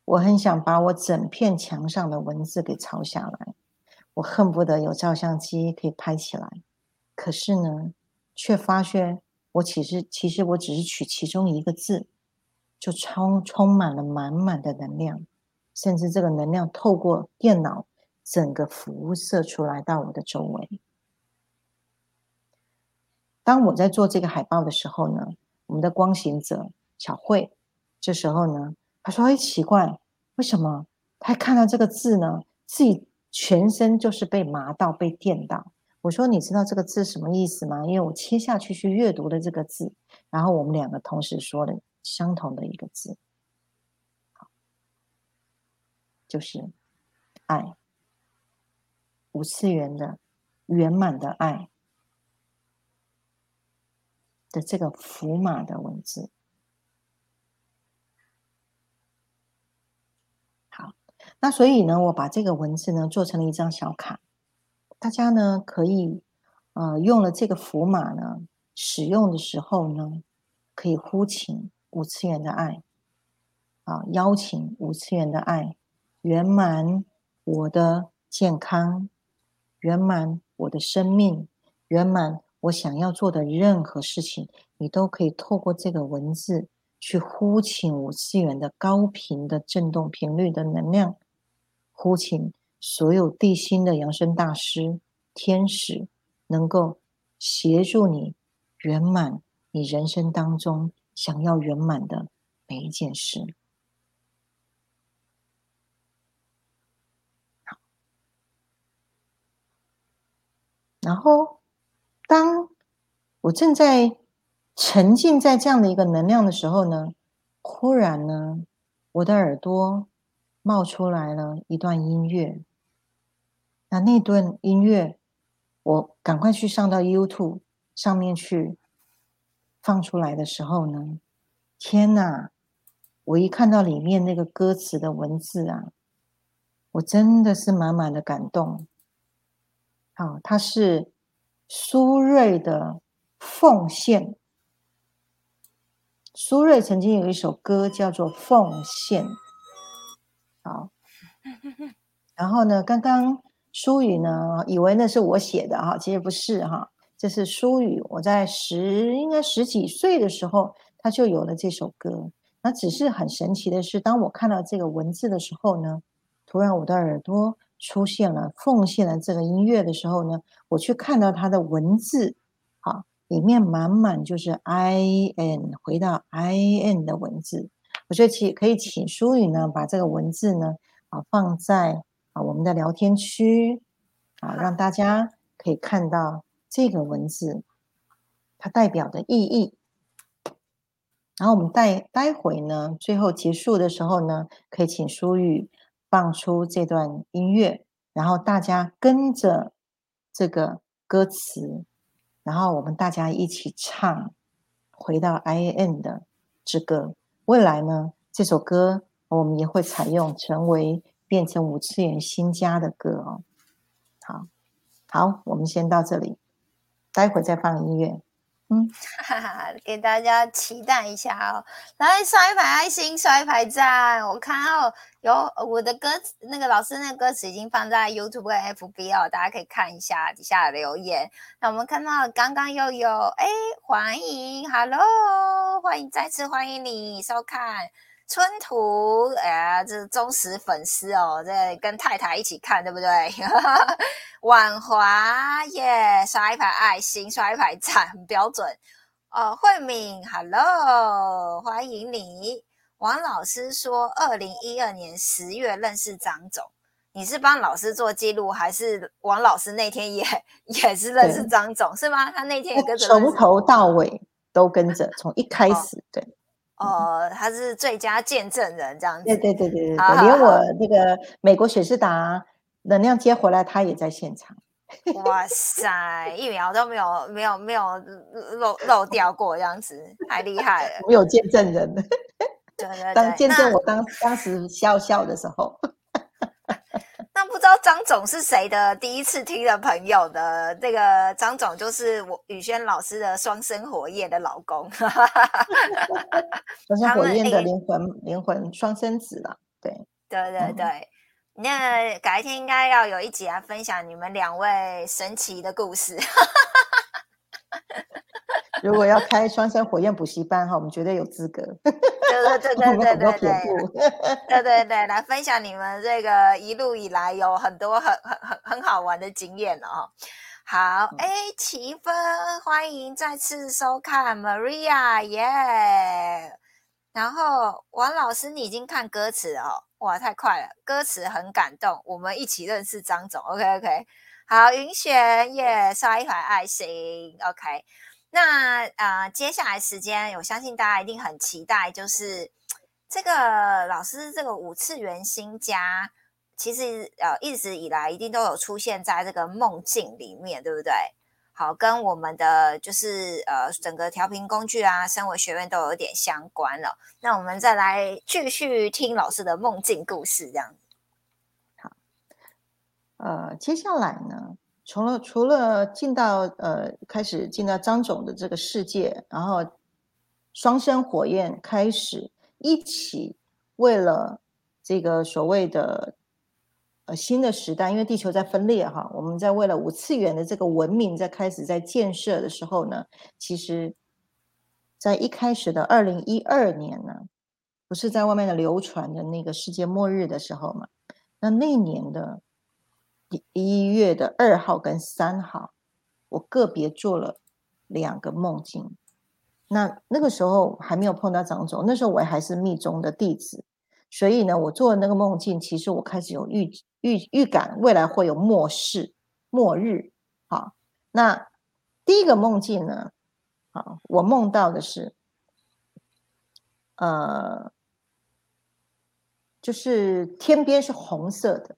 我很想把我整片墙上的文字给抄下来，我恨不得有照相机可以拍起来。可是呢，却发现我其实其实我只是取其中一个字。就充充满了满满的能量，甚至这个能量透过电脑整个辐射出来到我的周围。当我在做这个海报的时候呢，我们的光行者小慧，这时候呢，他说：“哎，奇怪，为什么他看到这个字呢，自己全身就是被麻到、被电到？”我说：“你知道这个字什么意思吗？”因为我切下去去阅读了这个字，然后我们两个同时说了相同的一个字，就是爱，五次元的圆满的爱。的这个符码的文字，好，那所以呢，我把这个文字呢做成了一张小卡，大家呢可以呃用了这个符码呢，使用的时候呢，可以呼请五次元的爱，啊，邀请五次元的爱圆满我的健康，圆满我的生命，圆满。我想要做的任何事情，你都可以透过这个文字去呼请五次元的高频的振动频率的能量，呼请所有地心的扬声大师、天使，能够协助你圆满你人生当中想要圆满的每一件事。然后。当我正在沉浸在这样的一个能量的时候呢，忽然呢，我的耳朵冒出来了一段音乐。那那段音乐，我赶快去上到 YouTube 上面去放出来的时候呢，天哪！我一看到里面那个歌词的文字啊，我真的是满满的感动。好，它是。苏芮的奉献，苏芮曾经有一首歌叫做《奉献》。好，(laughs) 然后呢，刚刚舒雨呢，以为那是我写的哈，其实不是哈，这是舒雨。我在十应该十几岁的时候，他就有了这首歌。那只是很神奇的是，当我看到这个文字的时候呢，突然我的耳朵。出现了奉献了这个音乐的时候呢，我去看到它的文字，好，里面满满就是 I N，回到 I N 的文字。我觉得请可以请舒宇呢，把这个文字呢，啊，放在啊我们的聊天区，啊，让大家可以看到这个文字它代表的意义。然后我们待待会呢，最后结束的时候呢，可以请舒玉。放出这段音乐，然后大家跟着这个歌词，然后我们大家一起唱，回到 I N 的之歌。未来呢，这首歌我们也会采用成为变成五次元新家的歌哦。好，好，我们先到这里，待会再放音乐。嗯，(laughs) 给大家期待一下哦！来刷一排爱心，刷一排赞。我看到有我的歌词，那个老师那个歌词已经放在 YouTube 跟 FB 哦，大家可以看一下底下的留言。那我们看到刚刚又有哎，欢迎，Hello，欢迎再次欢迎你收看。春图，哎呀，这是忠实粉丝哦，在跟太太一起看，对不对？(laughs) 婉华耶，刷一排爱心，刷一排赞，很标准哦。慧敏，Hello，欢迎你。王老师说，二零一二年十月认识张总，你是帮老师做记录，还是王老师那天也 (laughs) 也是认识张总，是吗？他那天也跟着，从头到尾都跟着，从一开始对。哦，他是最佳见证人这样子。对对对对对对，连我那个美国雪士达能量接回来，他也在现场。(laughs) 哇塞，一秒都没有没有没有漏漏掉过，这样子太厉害了。我有见证人，对对，当见证我当当时笑笑的时候。(laughs) 那不知道张总是谁的第一次听的朋友的这个张总，就是我宇轩老师的双生火焰的老公，(laughs) 双生火焰的灵魂灵魂双生子了。对对对对，那改天应该要有一集来分享你们两位神奇的故事。(laughs) 如果要开双生火焰补习班哈，我们绝对有资格。(laughs) 对对对对对对对，对对对对，来分享你们这个一路以来有很多很很很很好玩的经验哦。好，哎，齐芬，欢迎再次收看 Maria 耶。然后王老师，你已经看歌词哦，哇，太快了，歌词很感动。我们一起认识张总，OK OK。好，云璇耶，刷一排爱心，OK。那呃，接下来时间，我相信大家一定很期待，就是这个老师这个五次元新家，其实呃一直以来一定都有出现在这个梦境里面，对不对？好，跟我们的就是呃整个调频工具啊，生活学院都有点相关了。那我们再来继续听老师的梦境故事，这样。好，呃，接下来呢，除了除了进到呃开始进到张总的这个世界，然后双生火焰开始一起为了这个所谓的。呃，新的时代，因为地球在分裂哈，我们在为了五次元的这个文明在开始在建设的时候呢，其实，在一开始的二零一二年呢，不是在外面的流传的那个世界末日的时候嘛？那那年的一月的二号跟三号，我个别做了两个梦境。那那个时候还没有碰到张总，那时候我还是密宗的弟子。所以呢，我做的那个梦境，其实我开始有预预预感，未来会有末世、末日。好，那第一个梦境呢，好，我梦到的是，呃，就是天边是红色的，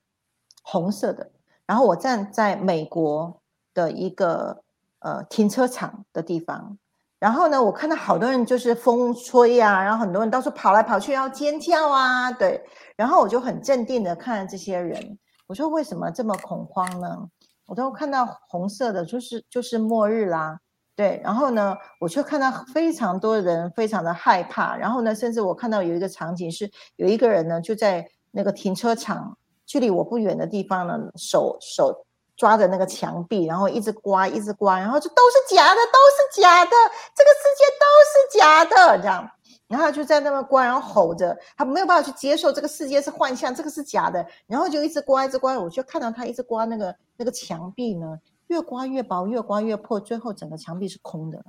红色的，然后我站在美国的一个呃停车场的地方。然后呢，我看到好多人就是风吹呀，然后很多人到处跑来跑去要尖叫啊，对。然后我就很镇定的看着这些人，我说为什么这么恐慌呢？我都看到红色的，就是就是末日啦，对。然后呢，我却看到非常多人非常的害怕。然后呢，甚至我看到有一个场景是有一个人呢就在那个停车场距离我不远的地方呢，手手。抓着那个墙壁，然后一直刮，一直刮，然后就都是假的，都是假的，这个世界都是假的，这样，然后就在那么刮，然后吼着，他没有办法去接受这个世界是幻象，这个是假的，然后就一直刮，一直刮，我就看到他一直刮那个那个墙壁呢，越刮越薄，越刮越破，最后整个墙壁是空的。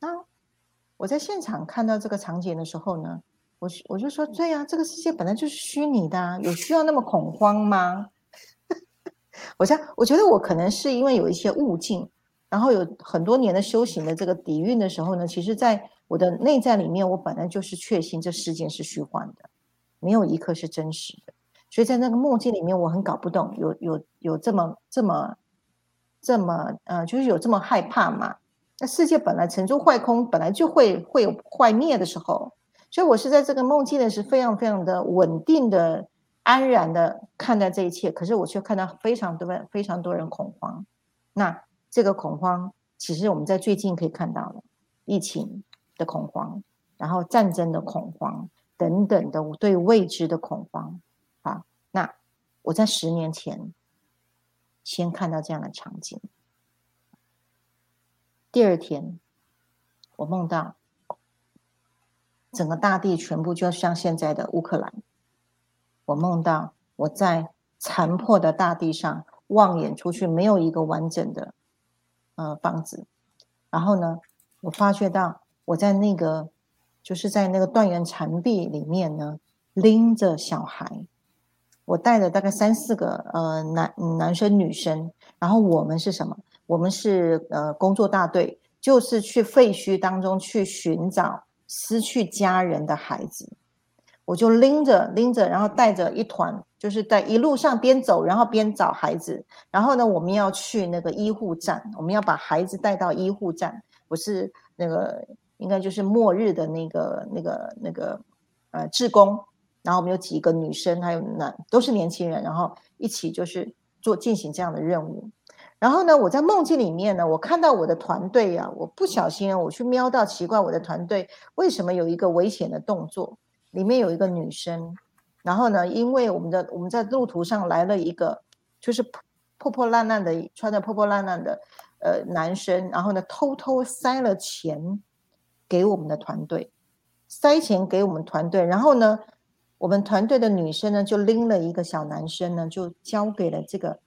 当我在现场看到这个场景的时候呢，我我就说，对呀，这个世界本来就是虚拟的，有需要那么恐慌吗？(laughs) 我想，我觉得我可能是因为有一些悟境，然后有很多年的修行的这个底蕴的时候呢，其实在我的内在里面，我本来就是确信这世界是虚幻的，没有一刻是真实的。所以在那个梦境里面，我很搞不懂，有有有这么这么这么呃，就是有这么害怕嘛？那世界本来成住坏空，本来就会会有坏灭的时候，所以我是在这个梦境呢是非常非常的稳定的。安然的看待这一切，可是我却看到非常多、非常多人恐慌。那这个恐慌，其实我们在最近可以看到了疫情的恐慌，然后战争的恐慌等等的对未知的恐慌。好，那我在十年前先看到这样的场景，第二天我梦到整个大地全部就像现在的乌克兰。我梦到我在残破的大地上望眼出去，没有一个完整的呃房子。然后呢，我发觉到我在那个就是在那个断垣残壁里面呢，拎着小孩，我带了大概三四个呃男男生女生。然后我们是什么？我们是呃工作大队，就是去废墟当中去寻找失去家人的孩子。我就拎着拎着，然后带着一团，就是在一路上边走，然后边找孩子。然后呢，我们要去那个医护站，我们要把孩子带到医护站。不是那个，应该就是末日的那个、那个、那个，呃，志工。然后我们有几个女生，还有男，都是年轻人，然后一起就是做进行这样的任务。然后呢，我在梦境里面呢，我看到我的团队呀，我不小心我去瞄到，奇怪，我的团队为什么有一个危险的动作？里面有一个女生，然后呢，因为我们的我们在路途上来了一个，就是破破破烂烂的，穿的破破烂烂的，呃男生，然后呢偷偷塞了钱给我们的团队，塞钱给我们团队，然后呢，我们团队的女生呢就拎了一个小男生呢，就交给了这个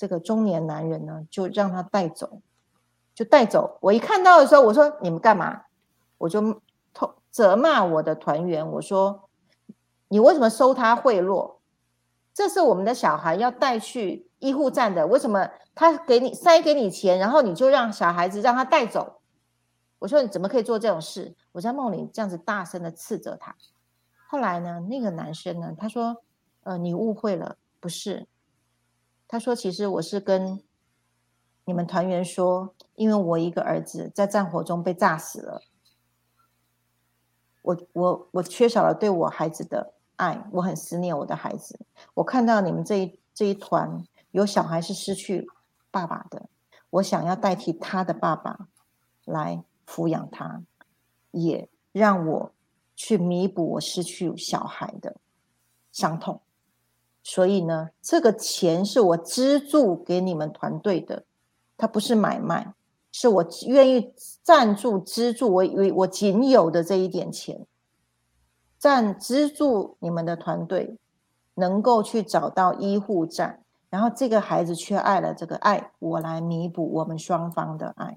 这个中年男人呢，就让他带走，就带走。我一看到的时候，我说你们干嘛？我就偷责骂我的团员，我说你为什么收他贿赂？这是我们的小孩要带去医护站的，为什么他给你塞给你钱，然后你就让小孩子让他带走？我说你怎么可以做这种事？我在梦里这样子大声的斥责他。后来呢，那个男生呢，他说：“呃，你误会了，不是。”他说：“其实我是跟你们团员说，因为我一个儿子在战火中被炸死了，我我我缺少了对我孩子的。”爱，我很思念我的孩子。我看到你们这一这一团有小孩是失去爸爸的，我想要代替他的爸爸来抚养他，也让我去弥补我失去小孩的伤痛。所以呢，这个钱是我资助给你们团队的，它不是买卖，是我愿意赞助资助我我我仅有的这一点钱。赞资助你们的团队，能够去找到医护站，然后这个孩子缺爱了，这个爱我来弥补我们双方的爱。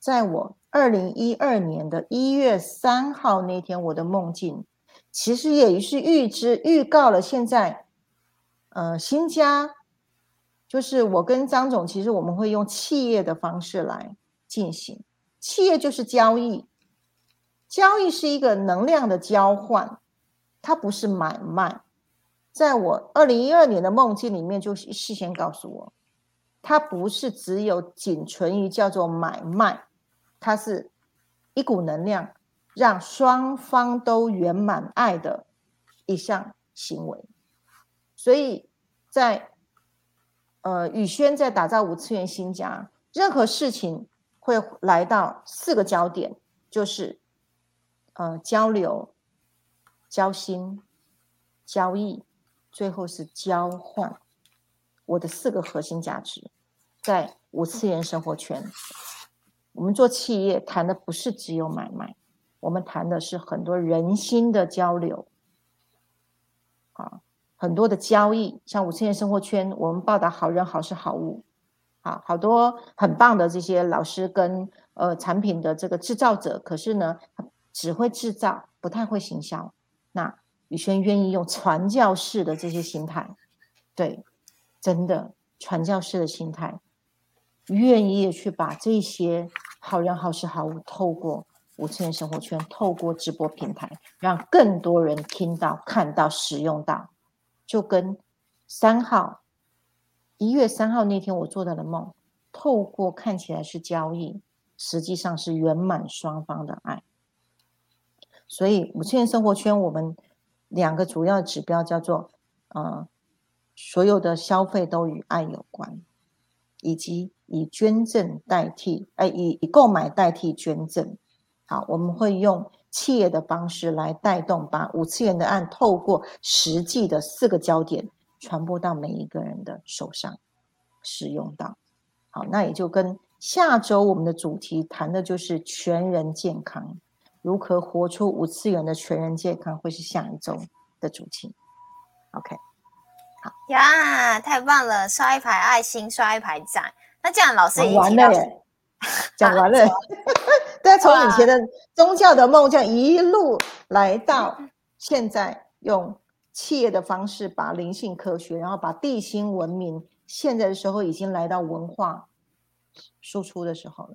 在我二零一二年的一月三号那天，我的梦境其实也是预知预告了现在，呃，新家就是我跟张总，其实我们会用企业的方式来进行，企业就是交易。交易是一个能量的交换，它不是买卖。在我二零一二年的梦境里面，就事先告诉我，它不是只有仅存于叫做买卖，它是一股能量，让双方都圆满爱的一项行为。所以在呃宇轩在打造五次元新家，任何事情会来到四个焦点，就是。呃，交流、交心、交易，最后是交换。我的四个核心价值，在五次元生活圈，我们做企业谈的不是只有买卖，我们谈的是很多人心的交流，啊，很多的交易。像五次元生活圈，我们报道好人好事好物，啊，好多很棒的这些老师跟呃产品的这个制造者，可是呢。只会制造，不太会行销。那宇轩愿意用传教士的这些心态，对，真的传教士的心态，愿意去把这些好人好事好物，透过五次元生活圈，透过直播平台，让更多人听到、看到、使用到。就跟三号一月三号那天我做到的梦，透过看起来是交易，实际上是圆满双方的爱。所以五次元生活圈，我们两个主要指标叫做，呃，所有的消费都与爱有关，以及以捐赠代替，哎，以以购买代替捐赠。好，我们会用企业的方式来带动，把五次元的案透过实际的四个焦点传播到每一个人的手上，使用到。好，那也就跟下周我们的主题谈的就是全人健康。如何活出五次元的全人健康，会是下一周的主题。OK，好呀，太棒了！刷一排爱心，刷一排赞。那这样老师已经完了耶，(laughs) 讲完了。大家，(laughs) 从以前的宗教的梦，这样一路来到现在，用企业的方式把灵性科学，然后把地心文明，现在的时候已经来到文化输出的时候了。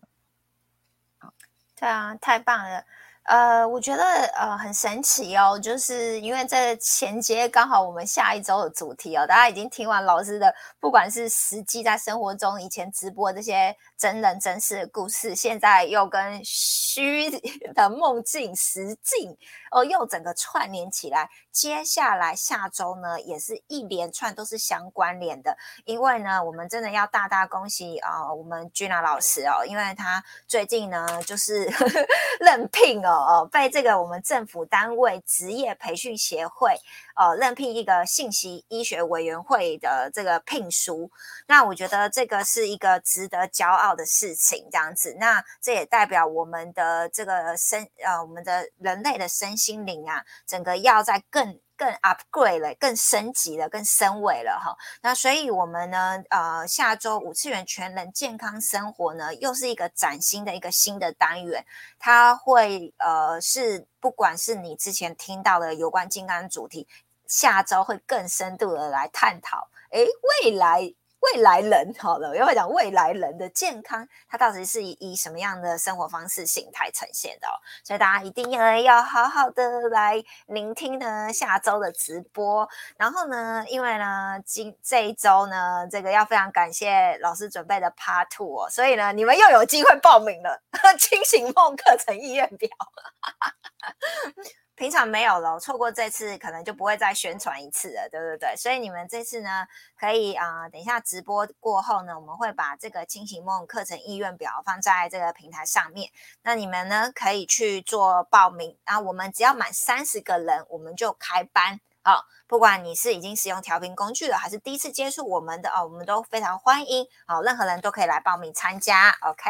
好，对啊，太棒了。呃，我觉得呃很神奇哦，就是因为这前接刚好我们下一周的主题哦，大家已经听完老师的，不管是实际在生活中以前直播这些真人真事的故事，现在又跟虚 (laughs) 的梦境实境哦又整个串联起来，接下来下周呢也是一连串都是相关联的，因为呢我们真的要大大恭喜啊我们君娜老师哦，因为他最近呢就是 (laughs) 任聘哦。哦，被这个我们政府单位职业培训协会呃任聘一个信息医学委员会的这个聘书。那我觉得这个是一个值得骄傲的事情，这样子。那这也代表我们的这个身呃，我们的人类的身心灵啊，整个要在更。更 upgrade 了，更升级了，更升维了哈。那所以，我们呢，呃，下周五次元全能健康生活呢，又是一个崭新的一个新的单元。它会呃，是不管是你之前听到的有关健康主题，下周会更深度的来探讨。诶，未来。未来人好了，又会讲未来人的健康，它到底是以以什么样的生活方式形态呈现的？所以大家一定要要好好的来聆听呢下周的直播。然后呢，因为呢今这一周呢，这个要非常感谢老师准备的 Part Two 哦，所以呢你们又有机会报名了 (laughs) 清醒梦课程意愿表。平常没有了，错过这次可能就不会再宣传一次了，对对对？所以你们这次呢，可以啊，等一下直播过后呢，我们会把这个清醒梦课程意愿表放在这个平台上面，那你们呢可以去做报名，然后我们只要满三十个人，我们就开班。啊，不管你是已经使用调频工具了，还是第一次接触我们的哦，我们都非常欢迎。好，任何人都可以来报名参加。OK，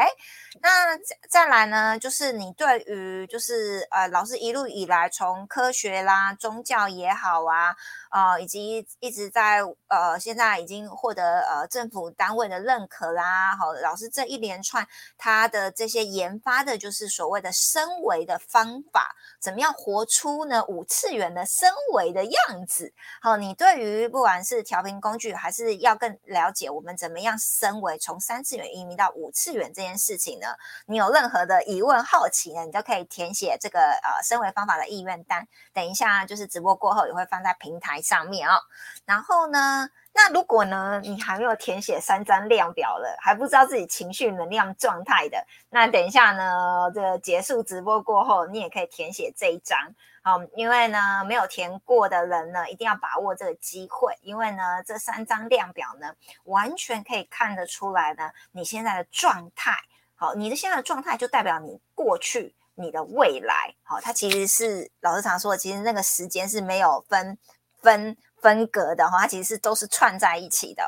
那再再来呢，就是你对于就是呃，老师一路以来从科学啦、宗教也好啊。啊，以及一直在呃，现在已经获得呃政府单位的认可啦。好，老师这一连串他的这些研发的，就是所谓的升维的方法，怎么样活出呢五次元的升维的样子？好，你对于不管是调频工具，还是要更了解我们怎么样升为，从三次元移民到五次元这件事情呢？你有任何的疑问、好奇呢，你都可以填写这个呃升为方法的意愿单。等一下就是直播过后也会放在平台。上面哦，然后呢？那如果呢，你还没有填写三张量表了，还不知道自己情绪能量状态的，那等一下呢，这个结束直播过后，你也可以填写这一张。好，因为呢，没有填过的人呢，一定要把握这个机会，因为呢，这三张量表呢，完全可以看得出来呢，你现在的状态。好，你的现在的状态就代表你过去、你的未来。好，它其实是老师常说的，其实那个时间是没有分。分分隔的哈，它其实是都是串在一起的，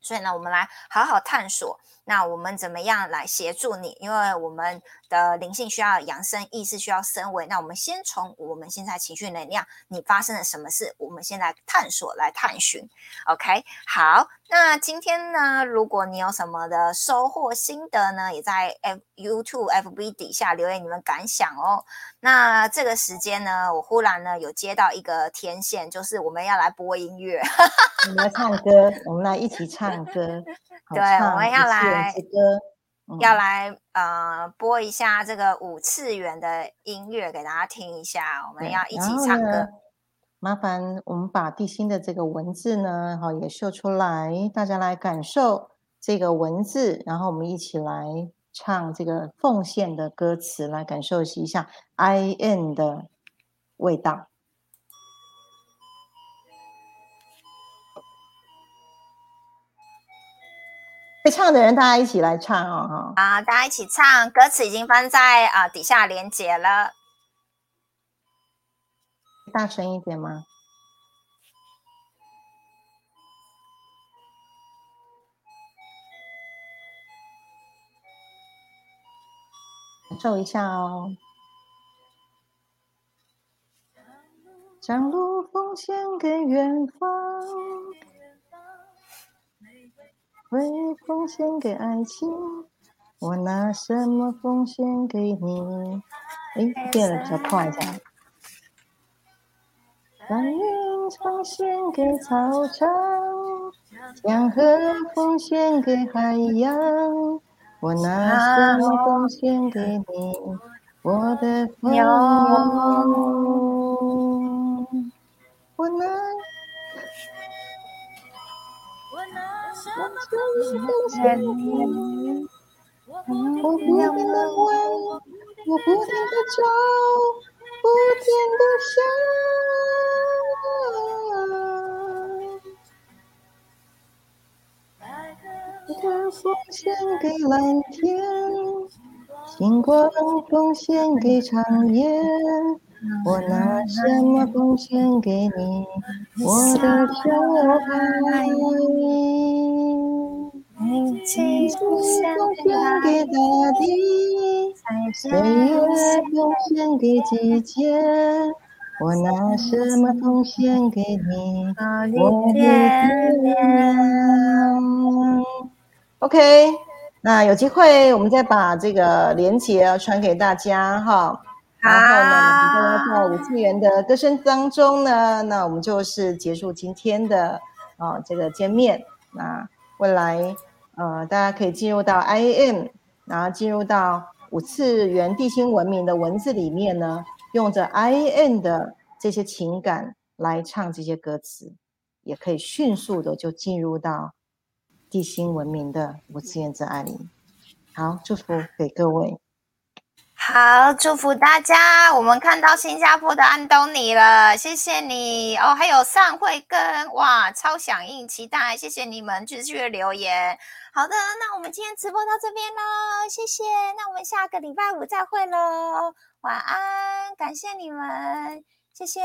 所以呢，我们来好好探索。那我们怎么样来协助你？因为我们的灵性需要扬升，意识需要升维。那我们先从我们现在情绪能量，你发生了什么事？我们先来探索，来探寻。OK，好。那今天呢，如果你有什么的收获心得呢，也在 F YouTube FB 底下留言你们感想哦。那这个时间呢，我忽然呢有接到一个天线，就是我们要来播音乐，(laughs) 我们来唱歌，我们来一起唱歌。对，我们要来要来呃播一下这个五次元的音乐给大家听一下，我们要一起唱歌。麻烦我们把地心的这个文字呢，好也秀出来，大家来感受这个文字，然后我们一起来唱这个奉献的歌词，来感受一下 I N 的味道。会唱的人，大家一起来唱哦！哈，好，大家一起唱，歌词已经放在啊底下连接了。大声一点吗？感受一下哦。将路奉献给远方。会奉献给爱情，我拿什么奉献给你？哎，变得比较快，这样。把云奉献给草场，将河奉献给海洋，我拿什么奉献给你？我的朋友，我拿。奉献你，我不停的问，我不停的找，不停的想。我奉献给蓝天，星光奉献给长夜，我拿什么奉献给你，我的小孩？请奉献给大地，岁月奉献给季节，我拿什么奉献给你，我的天亮？OK，那有机会我们再把这个连接传给大家哈。然后呢，我们在五次元的歌声当中呢，那我们就是结束今天的啊这个见面。那未来。呃，大家可以进入到 IAM，然后进入到五次元地心文明的文字里面呢，用着 IAM 的这些情感来唱这些歌词，也可以迅速的就进入到地心文明的五次元之爱里。好，祝福给各位。好，祝福大家！我们看到新加坡的安东尼了，谢谢你哦。还有上慧根哇，超响应，期待，谢谢你们继续的留言。好的，那我们今天直播到这边喽，谢谢。那我们下个礼拜五再会喽，晚安，感谢你们，谢谢。